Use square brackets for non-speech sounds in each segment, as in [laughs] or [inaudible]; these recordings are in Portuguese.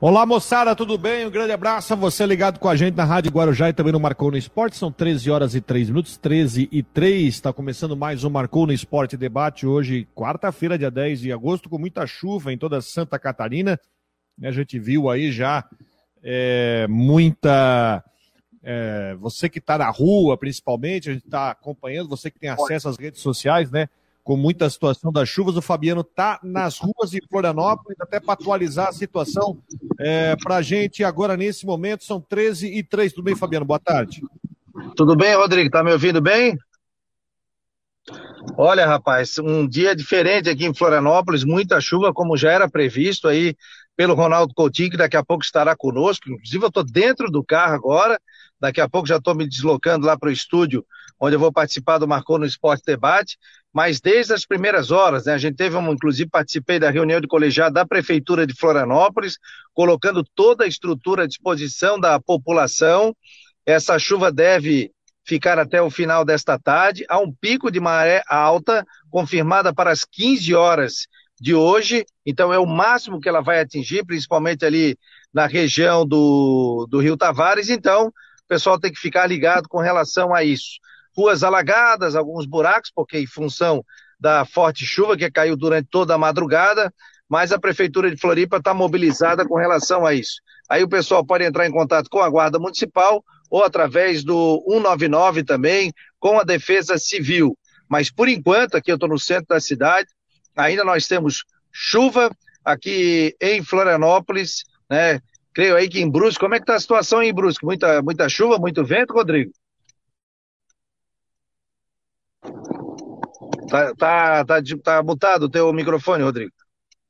Olá, moçada, tudo bem? Um grande abraço a você ligado com a gente na Rádio Guarujá e também no Marcou no Esporte. São 13 horas e 3 minutos, 13 e 3. Está começando mais um Marcou no Esporte debate hoje, quarta-feira, dia 10 de agosto, com muita chuva em toda Santa Catarina. A gente viu aí já é, muita. É, você que está na rua, principalmente, a gente está acompanhando, você que tem acesso às redes sociais, né? Com muita situação das chuvas. O Fabiano está nas ruas de Florianópolis, até para atualizar a situação é, para a gente agora nesse momento. São 13 e 3. Tudo bem, Fabiano? Boa tarde. Tudo bem, Rodrigo? Tá me ouvindo bem? Olha, rapaz, um dia diferente aqui em Florianópolis, muita chuva, como já era previsto aí pelo Ronaldo Coutinho, que daqui a pouco estará conosco. Inclusive, eu estou dentro do carro agora, daqui a pouco já estou me deslocando lá para o estúdio, onde eu vou participar do Marcou no Esporte Debate mas desde as primeiras horas, né, a gente teve, uma, inclusive, participei da reunião de colegiado da Prefeitura de Florianópolis, colocando toda a estrutura à disposição da população. Essa chuva deve ficar até o final desta tarde. Há um pico de maré alta, confirmada para as 15 horas de hoje, então é o máximo que ela vai atingir, principalmente ali na região do, do Rio Tavares. Então, o pessoal tem que ficar ligado com relação a isso ruas alagadas, alguns buracos, porque em função da forte chuva que caiu durante toda a madrugada, mas a Prefeitura de Floripa está mobilizada com relação a isso. Aí o pessoal pode entrar em contato com a Guarda Municipal ou através do 199 também, com a Defesa Civil. Mas por enquanto, aqui eu estou no centro da cidade, ainda nós temos chuva aqui em Florianópolis, né? Creio aí que em Brusque, como é que está a situação em Brusque? Muita, muita chuva, muito vento, Rodrigo? Tá, tá, tá, tá mutado o teu microfone, Rodrigo.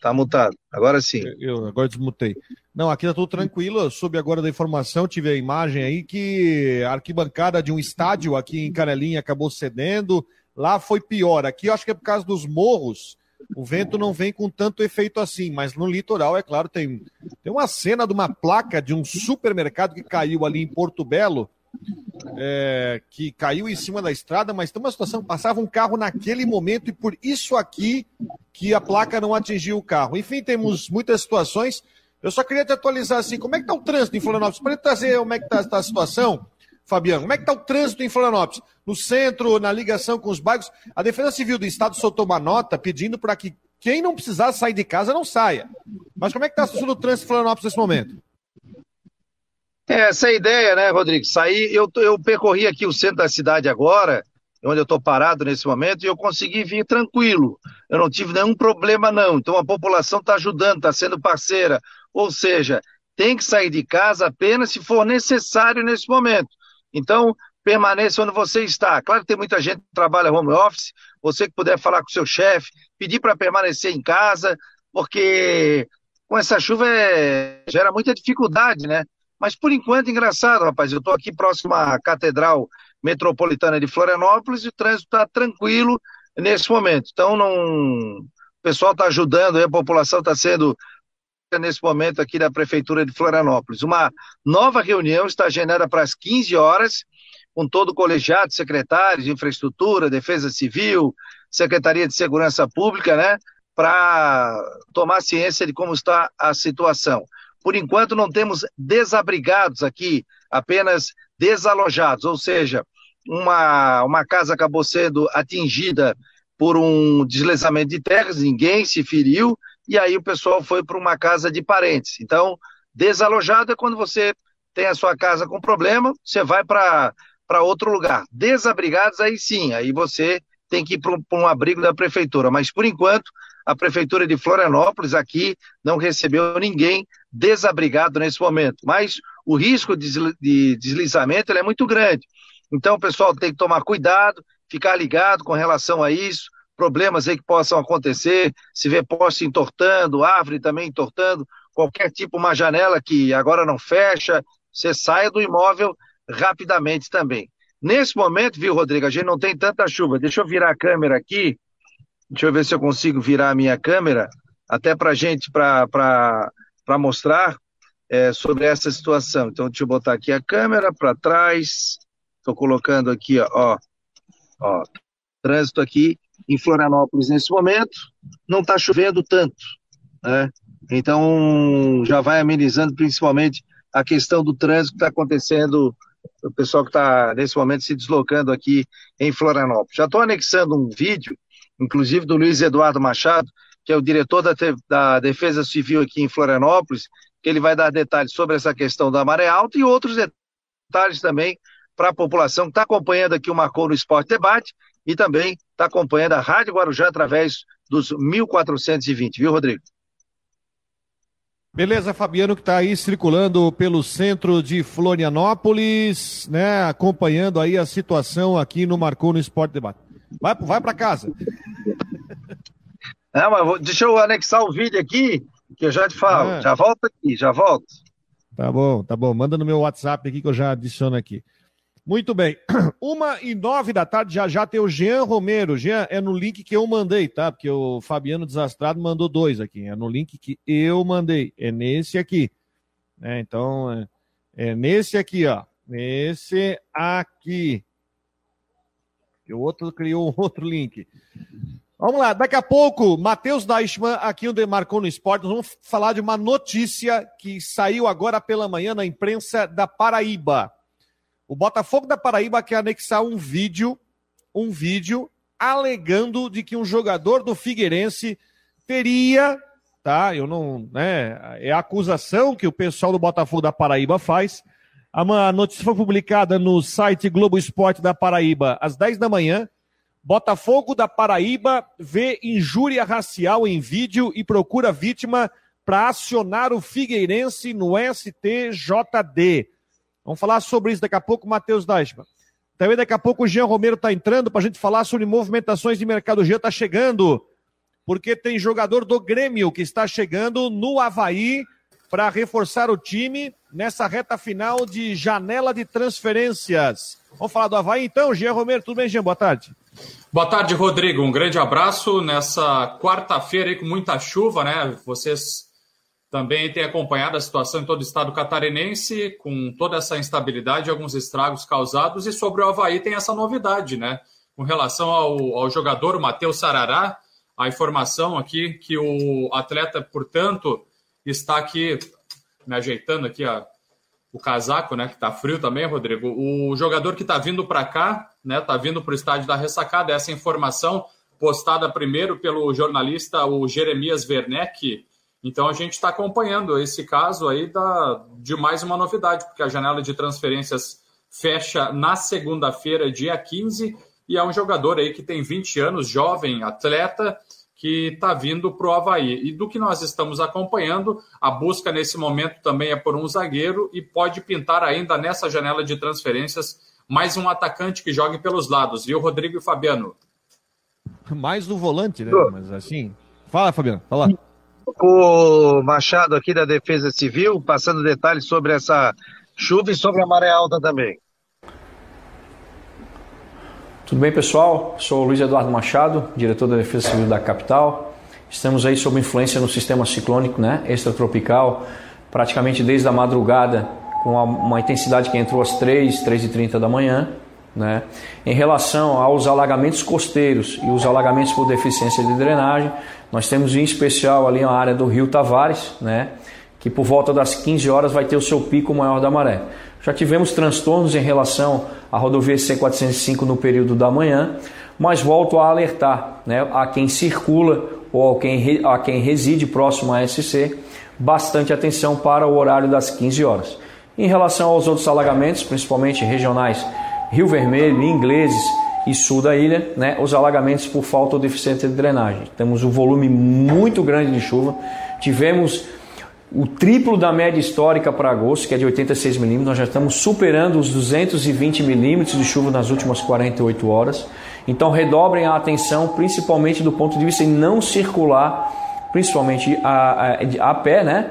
Tá mutado. Agora sim. Eu agora desmutei. Não, aqui tá tudo tranquilo. Eu soube agora da informação, tive a imagem aí que a arquibancada de um estádio aqui em Canelinha acabou cedendo. Lá foi pior. Aqui eu acho que é por causa dos morros. O vento não vem com tanto efeito assim, mas no litoral, é claro, tem, tem uma cena de uma placa de um supermercado que caiu ali em Porto Belo é, que caiu em cima da estrada, mas tem uma situação, passava um carro naquele momento e por isso aqui que a placa não atingiu o carro. Enfim, temos muitas situações. Eu só queria te atualizar assim, como é que está o trânsito em Florianópolis? Para trazer como é que está tá a situação, Fabiano, como é que está o trânsito em Florianópolis? No centro, na ligação com os bairros, a Defesa Civil do Estado soltou uma nota pedindo para que quem não precisar sair de casa não saia. Mas como é que está a situação do trânsito em Florianópolis nesse momento? É, essa é a ideia, né, Rodrigo? Sair, eu, eu percorri aqui o centro da cidade agora, onde eu estou parado nesse momento, e eu consegui vir tranquilo. Eu não tive nenhum problema, não. Então a população está ajudando, está sendo parceira. Ou seja, tem que sair de casa apenas se for necessário nesse momento. Então, permaneça onde você está. Claro que tem muita gente que trabalha home office, você que puder falar com seu chefe, pedir para permanecer em casa, porque com essa chuva é... gera muita dificuldade, né? Mas por enquanto, engraçado, rapaz, eu estou aqui próximo à Catedral Metropolitana de Florianópolis e o trânsito está tranquilo nesse momento. Então, não... o pessoal está ajudando, a população está sendo nesse momento aqui da Prefeitura de Florianópolis. Uma nova reunião está agendada para as 15 horas, com todo o colegiado, secretários de infraestrutura, defesa civil, Secretaria de Segurança Pública, né, para tomar ciência de como está a situação. Por enquanto, não temos desabrigados aqui, apenas desalojados, ou seja, uma, uma casa acabou sendo atingida por um deslizamento de terras, ninguém se feriu, e aí o pessoal foi para uma casa de parentes. Então, desalojado é quando você tem a sua casa com problema, você vai para outro lugar. Desabrigados, aí sim, aí você tem que ir para um, um abrigo da prefeitura. Mas, por enquanto, a Prefeitura de Florianópolis aqui não recebeu ninguém desabrigado nesse momento. Mas o risco de deslizamento é muito grande. Então, o pessoal tem que tomar cuidado, ficar ligado com relação a isso, problemas aí que possam acontecer, se vê poste entortando, árvore também entortando, qualquer tipo, uma janela que agora não fecha, você saia do imóvel rapidamente também. Nesse momento, viu, Rodrigo, a gente não tem tanta chuva. Deixa eu virar a câmera aqui Deixa eu ver se eu consigo virar a minha câmera, até para gente, para mostrar é, sobre essa situação. Então, deixa eu botar aqui a câmera para trás. Estou colocando aqui, ó, ó, trânsito aqui em Florianópolis nesse momento. Não está chovendo tanto, né? Então, já vai amenizando principalmente a questão do trânsito que está acontecendo, o pessoal que está nesse momento se deslocando aqui em Florianópolis. Já estou anexando um vídeo, inclusive do Luiz Eduardo Machado, que é o diretor da, da Defesa Civil aqui em Florianópolis, que ele vai dar detalhes sobre essa questão da maré alta e outros detalhes também para a população que está acompanhando aqui o Marcou no Esporte Debate e também está acompanhando a Rádio Guarujá através dos 1420, viu, Rodrigo? Beleza, Fabiano, que está aí circulando pelo centro de Florianópolis, né, acompanhando aí a situação aqui no Marcou no Esporte Debate. Vai, vai para casa. [laughs] Mas deixa eu anexar o vídeo aqui, que eu já te falo. É. Já volto aqui, já volto. Tá bom, tá bom. Manda no meu WhatsApp aqui que eu já adiciono aqui. Muito bem. [clears throat] Uma e nove da tarde já já tem o Jean Romero. Jean, é no link que eu mandei, tá? Porque o Fabiano Desastrado mandou dois aqui. É no link que eu mandei. É nesse aqui. É, então, é, é nesse aqui, ó. Nesse aqui. E o outro criou um [laughs] outro link. Vamos lá, daqui a pouco, Matheus Deichmann, aqui o Demarcou no Esporte, nós vamos falar de uma notícia que saiu agora pela manhã na imprensa da Paraíba. O Botafogo da Paraíba quer anexar um vídeo, um vídeo alegando de que um jogador do Figueirense teria, tá? Eu não, né? É a acusação que o pessoal do Botafogo da Paraíba faz. A notícia foi publicada no site Globo Esporte da Paraíba às 10 da manhã. Botafogo da Paraíba vê injúria racial em vídeo e procura vítima para acionar o Figueirense no STJD. Vamos falar sobre isso daqui a pouco, Matheus Deichmann. Também daqui a pouco o Jean Romero está entrando para a gente falar sobre movimentações de mercado. O Jean está chegando, porque tem jogador do Grêmio que está chegando no Havaí para reforçar o time nessa reta final de janela de transferências. Vamos falar do Havaí então? Jean Romero, tudo bem, Jean? Boa tarde. Boa tarde, Rodrigo. Um grande abraço nessa quarta-feira aí com muita chuva, né? Vocês também tem acompanhado a situação em todo o estado catarinense, com toda essa instabilidade e alguns estragos causados. E sobre o Havaí tem essa novidade, né? Com relação ao, ao jogador, Matheus Sarará, a informação aqui que o atleta, portanto, está aqui, me ajeitando aqui a, o casaco, né? Que está frio também, Rodrigo. O jogador que está vindo para cá, né? Está vindo para o estádio da ressacada. Essa informação postada primeiro pelo jornalista o Jeremias Werneck então a gente está acompanhando esse caso aí da, de mais uma novidade, porque a janela de transferências fecha na segunda-feira, dia 15, e é um jogador aí que tem 20 anos, jovem, atleta, que está vindo para o Havaí. E do que nós estamos acompanhando, a busca nesse momento também é por um zagueiro e pode pintar ainda nessa janela de transferências mais um atacante que jogue pelos lados, viu, Rodrigo e Fabiano? Mais do volante, né? Mas assim. Fala, Fabiano, fala o Machado aqui da Defesa Civil, passando detalhes sobre essa chuva e sobre a maré alta também. Tudo bem, pessoal? Sou Luiz Eduardo Machado, diretor da Defesa Civil da capital. Estamos aí sob influência no sistema ciclônico, né, extratropical, praticamente desde a madrugada, com uma intensidade que entrou às 3, 3h30 da manhã. Né? Em relação aos alagamentos costeiros e os alagamentos por deficiência de drenagem, nós temos em especial ali a área do Rio Tavares, né? que por volta das 15 horas vai ter o seu pico maior da maré. Já tivemos transtornos em relação à rodovia C405 no período da manhã, mas volto a alertar né, a quem circula ou a quem, a quem reside próximo à SC, bastante atenção para o horário das 15 horas. Em relação aos outros alagamentos, principalmente regionais Rio Vermelho, Ingleses e sul da ilha, né, os alagamentos por falta ou deficiência de drenagem. Temos um volume muito grande de chuva. Tivemos o triplo da média histórica para agosto, que é de 86 milímetros. Nós já estamos superando os 220 milímetros de chuva nas últimas 48 horas. Então, redobrem a atenção, principalmente do ponto de vista de não circular, principalmente a, a, a pé, né?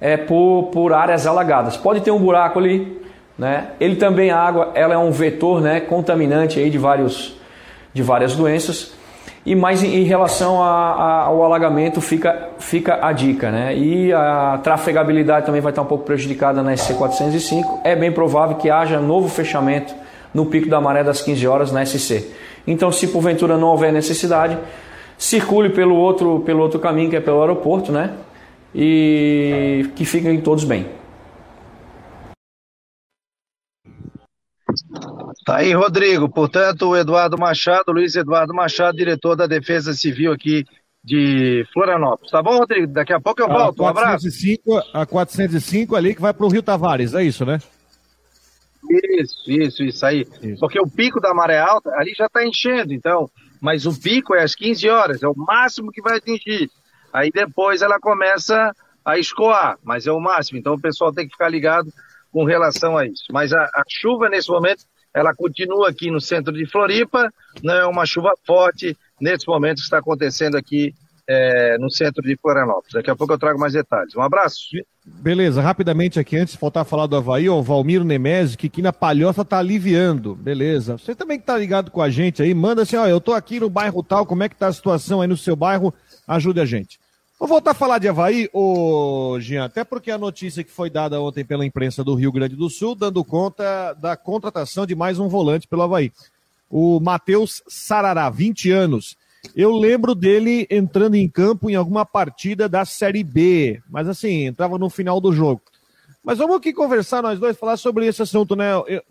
É, por, por áreas alagadas. Pode ter um buraco ali, né? Ele também a água, ela é um vetor, né, contaminante aí de vários de várias doenças. E mais em, relação a, a, ao alagamento fica fica a dica, né? E a trafegabilidade também vai estar um pouco prejudicada na SC 405. É bem provável que haja novo fechamento no pico da maré das 15 horas na SC. Então, se porventura não houver necessidade, circule pelo outro pelo outro caminho que é pelo aeroporto, né? e que fiquem todos bem. Tá aí, Rodrigo. Portanto, o Eduardo Machado, Luiz Eduardo Machado, diretor da Defesa Civil aqui de Florianópolis. Tá bom, Rodrigo? Daqui a pouco eu volto. A 405, um abraço. A 405 ali que vai para o Rio Tavares, é isso, né? Isso, isso, isso aí. Isso. Porque o pico da maré alta ali já está enchendo, então. Mas o pico é às 15 horas, é o máximo que vai atingir. Aí depois ela começa a escoar, mas é o máximo. Então o pessoal tem que ficar ligado com relação a isso. Mas a, a chuva nesse momento, ela continua aqui no centro de Floripa, não é uma chuva forte nesse momento que está acontecendo aqui é, no centro de Florianópolis. Daqui a pouco eu trago mais detalhes. Um abraço. Beleza, rapidamente aqui, antes de faltar falar do Havaí, o Valmiro Nemésio, que aqui na Palhoça tá aliviando. Beleza. Você também que tá ligado com a gente aí, manda assim, ó, eu tô aqui no bairro tal, como é que tá a situação aí no seu bairro? Ajude a gente. Vou voltar a falar de Havaí, ô Jean, até porque a notícia que foi dada ontem pela imprensa do Rio Grande do Sul, dando conta da contratação de mais um volante pelo Havaí. O Matheus Sarará, 20 anos eu lembro dele entrando em campo em alguma partida da Série B, mas assim, entrava no final do jogo. Mas vamos aqui conversar nós dois, falar sobre esse assunto, né? Eu,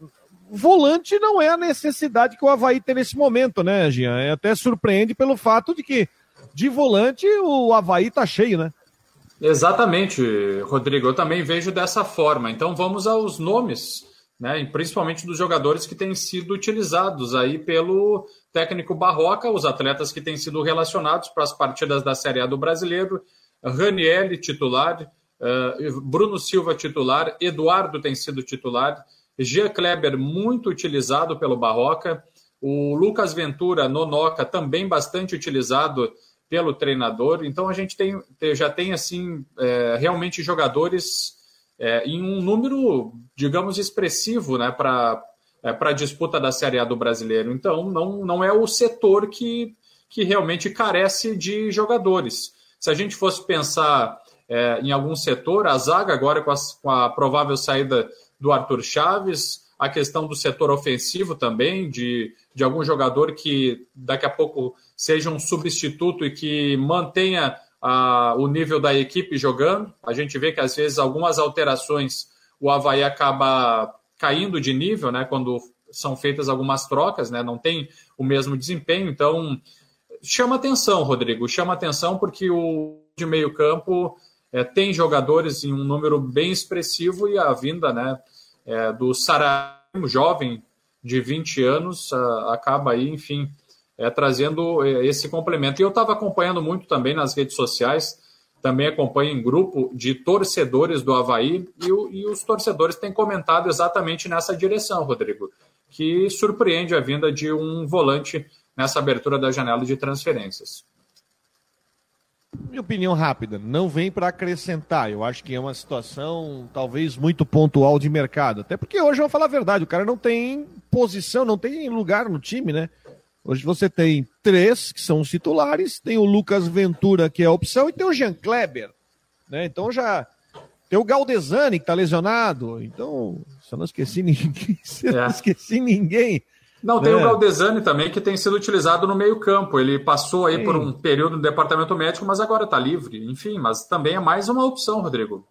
volante não é a necessidade que o Havaí tem nesse momento, né, Jean? É até surpreende pelo fato de que de volante o Havaí tá cheio, né? Exatamente, Rodrigo. Eu também vejo dessa forma. Então vamos aos nomes né, principalmente dos jogadores que têm sido utilizados aí pelo técnico Barroca, os atletas que têm sido relacionados para as partidas da Série A do Brasileiro, Raniel titular, uh, Bruno Silva titular, Eduardo tem sido titular, Jean Kleber muito utilizado pelo Barroca, o Lucas Ventura, Nonoca, também bastante utilizado pelo treinador, então a gente tem, já tem assim é, realmente jogadores é, em um número, digamos, expressivo né, para é, a disputa da Série A do brasileiro. Então, não, não é o setor que, que realmente carece de jogadores. Se a gente fosse pensar é, em algum setor, a zaga agora com a, com a provável saída do Arthur Chaves, a questão do setor ofensivo também, de, de algum jogador que daqui a pouco seja um substituto e que mantenha a, o nível da equipe jogando. A gente vê que às vezes algumas alterações o Havaí acaba caindo de nível, né? Quando são feitas algumas trocas, né? Não tem o mesmo desempenho. Então chama atenção, Rodrigo. Chama atenção porque o de meio campo é, tem jogadores em um número bem expressivo e a vinda, né? É, do Sarah, jovem de 20 anos, a, acaba aí, enfim, é, trazendo é, esse complemento. E eu estava acompanhando muito também nas redes sociais, também acompanho em grupo de torcedores do Havaí, e, e os torcedores têm comentado exatamente nessa direção, Rodrigo, que surpreende a vinda de um volante nessa abertura da janela de transferências. Minha opinião rápida, não vem para acrescentar. Eu acho que é uma situação talvez muito pontual de mercado. Até porque hoje eu vou falar a verdade, o cara não tem posição, não tem lugar no time, né? Hoje você tem três que são os titulares, tem o Lucas Ventura, que é a opção, e tem o Jean Kleber. Né? Então já. Tem o Galdesani, que está lesionado. Então, se eu não esqueci ninguém. [laughs] Se eu não esqueci ninguém. Não, tem o né? Galdesani também, que tem sido utilizado no meio-campo. Ele passou aí Sim. por um período no departamento médico, mas agora está livre. Enfim, mas também é mais uma opção, Rodrigo.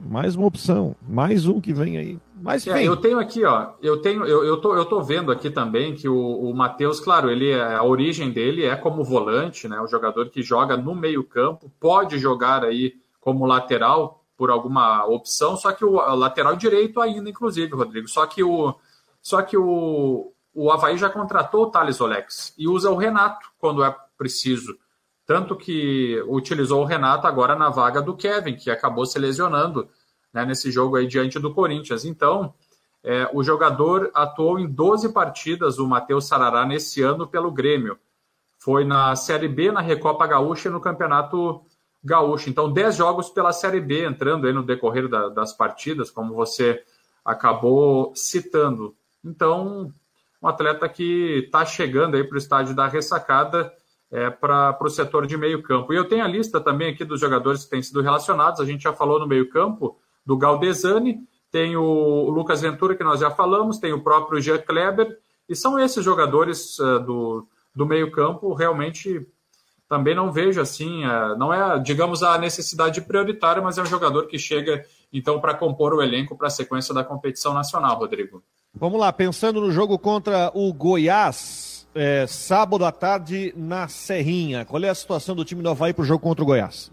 Mais uma opção, mais um que vem aí. Mas é, eu tenho aqui, ó, eu tenho, eu, eu, tô, eu tô vendo aqui também que o, o Matheus, claro, ele é, a origem dele é como volante, né? O jogador que joga no meio-campo, pode jogar aí como lateral por alguma opção, só que o lateral direito ainda, inclusive, Rodrigo. Só que o, só que o, o Havaí já contratou o Thales Olex e usa o Renato quando é preciso. Tanto que utilizou o Renato agora na vaga do Kevin, que acabou se lesionando né, nesse jogo aí diante do Corinthians. Então, é, o jogador atuou em 12 partidas, o Matheus Sarará, nesse ano pelo Grêmio. Foi na Série B, na Recopa Gaúcha e no Campeonato Gaúcho. Então, 10 jogos pela Série B, entrando aí no decorrer da, das partidas, como você acabou citando. Então, um atleta que está chegando aí para o estádio da ressacada é, para o setor de meio campo. E eu tenho a lista também aqui dos jogadores que têm sido relacionados, a gente já falou no meio campo do Galdesani, tem o Lucas Ventura, que nós já falamos, tem o próprio Jean Kleber, e são esses jogadores uh, do, do meio campo realmente também não vejo assim, é, não é, digamos, a necessidade prioritária, mas é um jogador que chega então para compor o elenco para a sequência da competição nacional, Rodrigo. Vamos lá, pensando no jogo contra o Goiás, é, sábado à tarde na Serrinha. Qual é a situação do time do Havaí para o jogo contra o Goiás?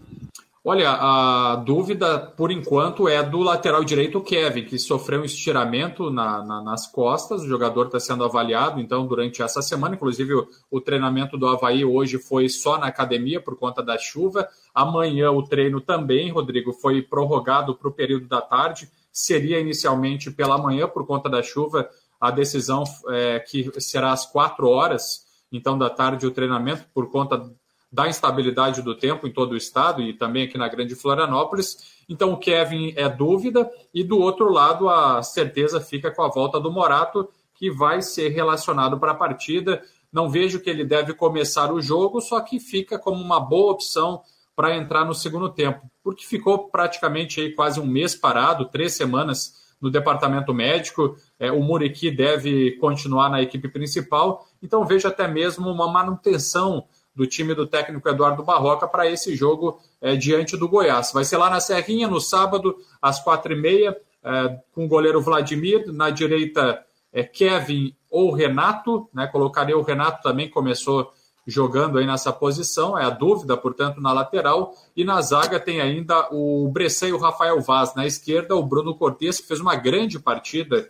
Olha, a dúvida, por enquanto, é do lateral direito Kevin, que sofreu um estiramento na, na, nas costas. O jogador está sendo avaliado, então, durante essa semana. Inclusive, o, o, treinamento do Havaí hoje foi só na academia por conta da chuva. Amanhã o treino também, Rodrigo, foi prorrogado para o período da tarde. Seria inicialmente pela manhã, por conta da chuva, a decisão é, que será às quatro horas, então, da tarde, o treinamento, por conta da instabilidade do tempo em todo o estado e também aqui na Grande Florianópolis. Então o Kevin é dúvida e do outro lado a certeza fica com a volta do Morato, que vai ser relacionado para a partida. Não vejo que ele deve começar o jogo, só que fica como uma boa opção para entrar no segundo tempo, porque ficou praticamente aí quase um mês parado, três semanas no departamento médico. É, o Muriqui deve continuar na equipe principal, então vejo até mesmo uma manutenção do time do técnico Eduardo Barroca para esse jogo é, diante do Goiás. Vai ser lá na Serrinha, no sábado, às quatro e meia, é, com o goleiro Vladimir, na direita é, Kevin ou Renato, né? Colocaria o Renato também, começou jogando aí nessa posição, é a dúvida, portanto, na lateral. E na zaga tem ainda o Bressan e o Rafael Vaz. Na esquerda, o Bruno Cortes, que fez uma grande partida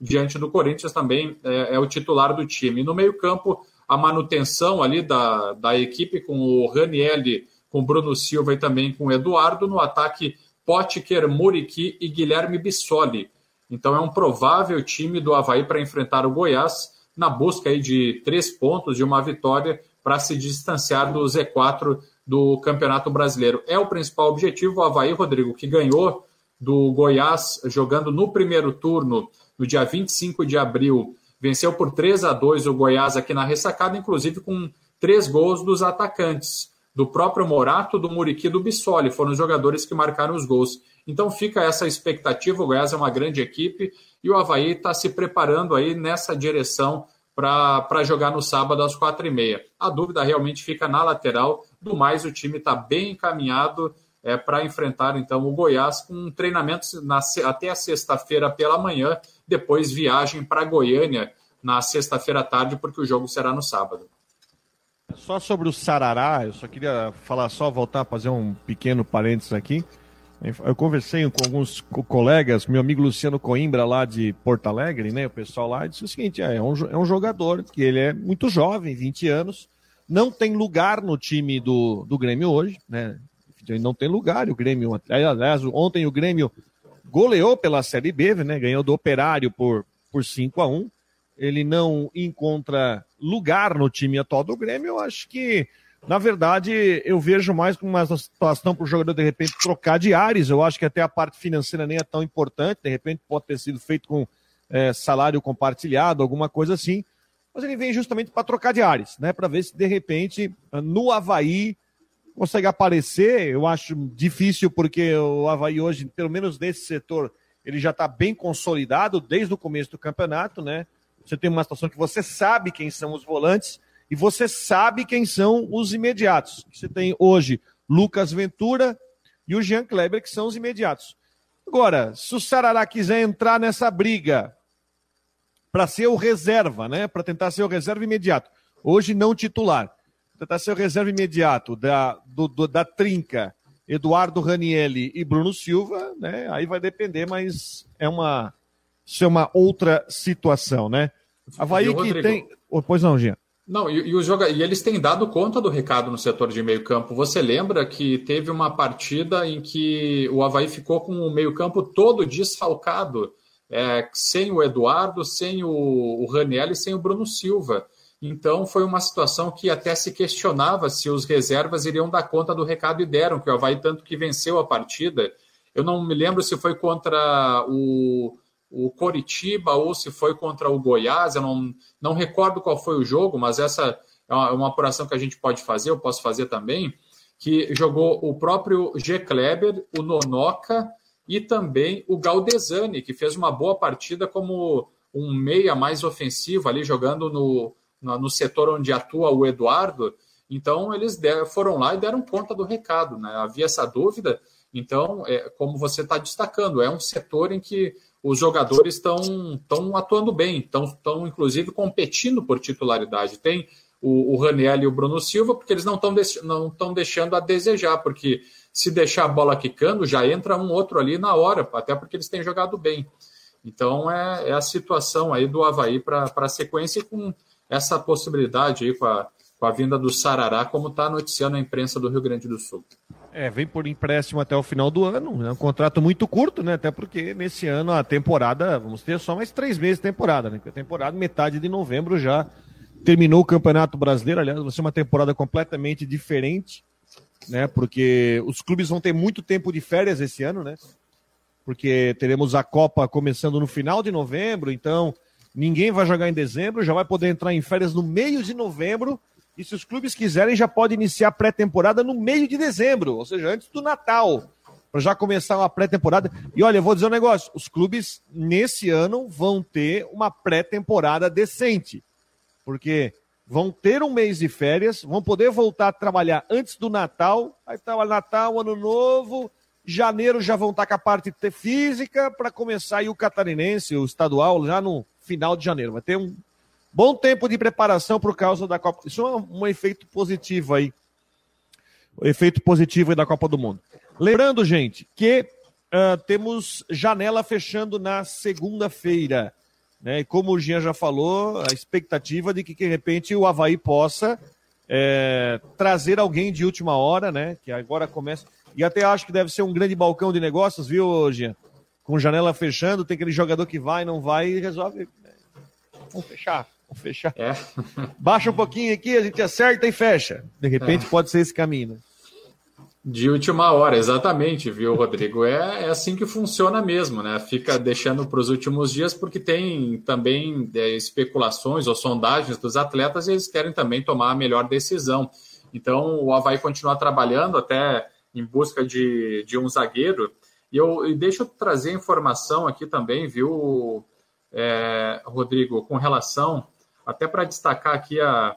diante do Corinthians, também é, é o titular do time. E no meio-campo, a manutenção ali da, da equipe com o Ranielli, com o Bruno Silva e também com o Eduardo, no ataque Potker, Muriqui e Guilherme Bissoli. Então é um provável time do Havaí para enfrentar o Goiás na busca aí de três pontos de uma vitória para se distanciar do Z4 do Campeonato Brasileiro. É o principal objetivo. O Havaí, Rodrigo, que ganhou do Goiás jogando no primeiro turno, no dia 25 de abril, Venceu por 3 a 2 o Goiás aqui na ressacada, inclusive com três gols dos atacantes, do próprio Morato, do Muriqui do Bissoli. Foram os jogadores que marcaram os gols. Então fica essa expectativa. O Goiás é uma grande equipe e o Havaí está se preparando aí nessa direção para jogar no sábado às quatro e meia. A dúvida realmente fica na lateral. Do mais, o time está bem encaminhado é, para enfrentar então o Goiás com treinamentos na, até a sexta-feira pela manhã depois viagem para Goiânia na sexta-feira à tarde, porque o jogo será no sábado. Só sobre o Sarará, eu só queria falar só, voltar fazer um pequeno parênteses aqui. Eu conversei com alguns colegas, meu amigo Luciano Coimbra, lá de Porto Alegre, né? O pessoal lá disse o seguinte: é, é um, é um jogador que ele é muito jovem, 20 anos, não tem lugar no time do, do Grêmio hoje, né? Não tem lugar, o Grêmio. Aliás, ontem o Grêmio goleou pela Série B, né? Ganhou do Operário por, por 5 a 1 Ele não encontra lugar no time atual do Grêmio. Eu acho que, na verdade, eu vejo mais como uma situação para o jogador, de repente, trocar de ares. Eu acho que até a parte financeira nem é tão importante. De repente, pode ter sido feito com é, salário compartilhado, alguma coisa assim. Mas ele vem justamente para trocar de ares, né? Para ver se, de repente, no Havaí consegue aparecer, eu acho difícil, porque o Havaí hoje, pelo menos nesse setor, ele já está bem consolidado desde o começo do campeonato, né? Você tem uma situação que você sabe quem são os volantes e você sabe quem são os imediatos. Você tem hoje Lucas Ventura e o Jean Kleber, que são os imediatos. Agora, se o Sarará quiser entrar nessa briga para ser o reserva, né? Para tentar ser o reserva imediato, hoje não titular tentar ser o reserva imediato da, do, do, da trinca Eduardo Ranielli e Bruno Silva, né? Aí vai depender, mas é uma, isso é uma outra situação, né? Havaí que tem. Oh, pois não, Gia. Não, e, e, joga... e eles têm dado conta do recado no setor de meio-campo. Você lembra que teve uma partida em que o Havaí ficou com o meio-campo todo desfalcado, é, sem o Eduardo, sem o, o Ranielli, sem o Bruno Silva. Então foi uma situação que até se questionava se os reservas iriam dar conta do recado e deram, que o Havaí tanto que venceu a partida. Eu não me lembro se foi contra o, o Coritiba ou se foi contra o Goiás, eu não, não recordo qual foi o jogo, mas essa é uma, é uma apuração que a gente pode fazer, eu posso fazer também, que jogou o próprio G. Kleber, o Nonoca e também o Galdesani, que fez uma boa partida como um meia mais ofensivo ali, jogando no, no setor onde atua o Eduardo. Então, eles deram, foram lá e deram conta do recado. Né? Havia essa dúvida. Então, é, como você está destacando, é um setor em que os jogadores estão atuando bem, estão, inclusive, competindo por titularidade. Tem o, o Raniel e o Bruno Silva, porque eles não estão não deixando a desejar, porque se deixar a bola quicando, já entra um outro ali na hora, até porque eles têm jogado bem. Então, é, é a situação aí do Havaí para a sequência com essa possibilidade aí com a com a vinda do Sarará, como está noticiando a imprensa do Rio Grande do Sul. É, vem por empréstimo até o final do ano, é um contrato muito curto, né? Até porque nesse ano a temporada, vamos ter só mais três meses de temporada, né? Porque a temporada, metade de novembro já terminou o Campeonato Brasileiro, aliás, vai ser uma temporada completamente diferente, né? Porque os clubes vão ter muito tempo de férias esse ano, né? Porque teremos a Copa começando no final de novembro, então ninguém vai jogar em dezembro, já vai poder entrar em férias no meio de novembro e se os clubes quiserem, já pode iniciar a pré-temporada no meio de dezembro, ou seja, antes do Natal, para já começar uma pré-temporada. E olha, eu vou dizer um negócio: os clubes nesse ano vão ter uma pré-temporada decente, porque vão ter um mês de férias, vão poder voltar a trabalhar antes do Natal, aí tá Natal, Ano Novo, janeiro já vão estar com a parte física para começar aí o catarinense, o estadual, já no final de janeiro. Vai ter um Bom tempo de preparação por causa da Copa. Isso é um, efeito positivo aí. O efeito positivo aí da Copa do Mundo. Lembrando, gente, que uh, temos janela fechando na segunda-feira. Né? E como o Jean já falou, a expectativa de que, de repente, o Havaí possa é, trazer alguém de última hora, né? Que agora começa. E até acho que deve ser um grande balcão de negócios, viu, Jean? Com janela fechando, tem aquele jogador que vai, não vai e resolve. Né? Vamos fechar. Fechar. É. Baixa um pouquinho aqui, a gente acerta e fecha. De repente é. pode ser esse caminho. Né? De última hora, exatamente, viu, Rodrigo? É, é assim que funciona mesmo, né? Fica deixando para os últimos dias, porque tem também é, especulações ou sondagens dos atletas e eles querem também tomar a melhor decisão. Então, o Havaí continua trabalhando até em busca de, de um zagueiro. E eu e deixa eu trazer informação aqui também, viu, é, Rodrigo, com relação até para destacar aqui a,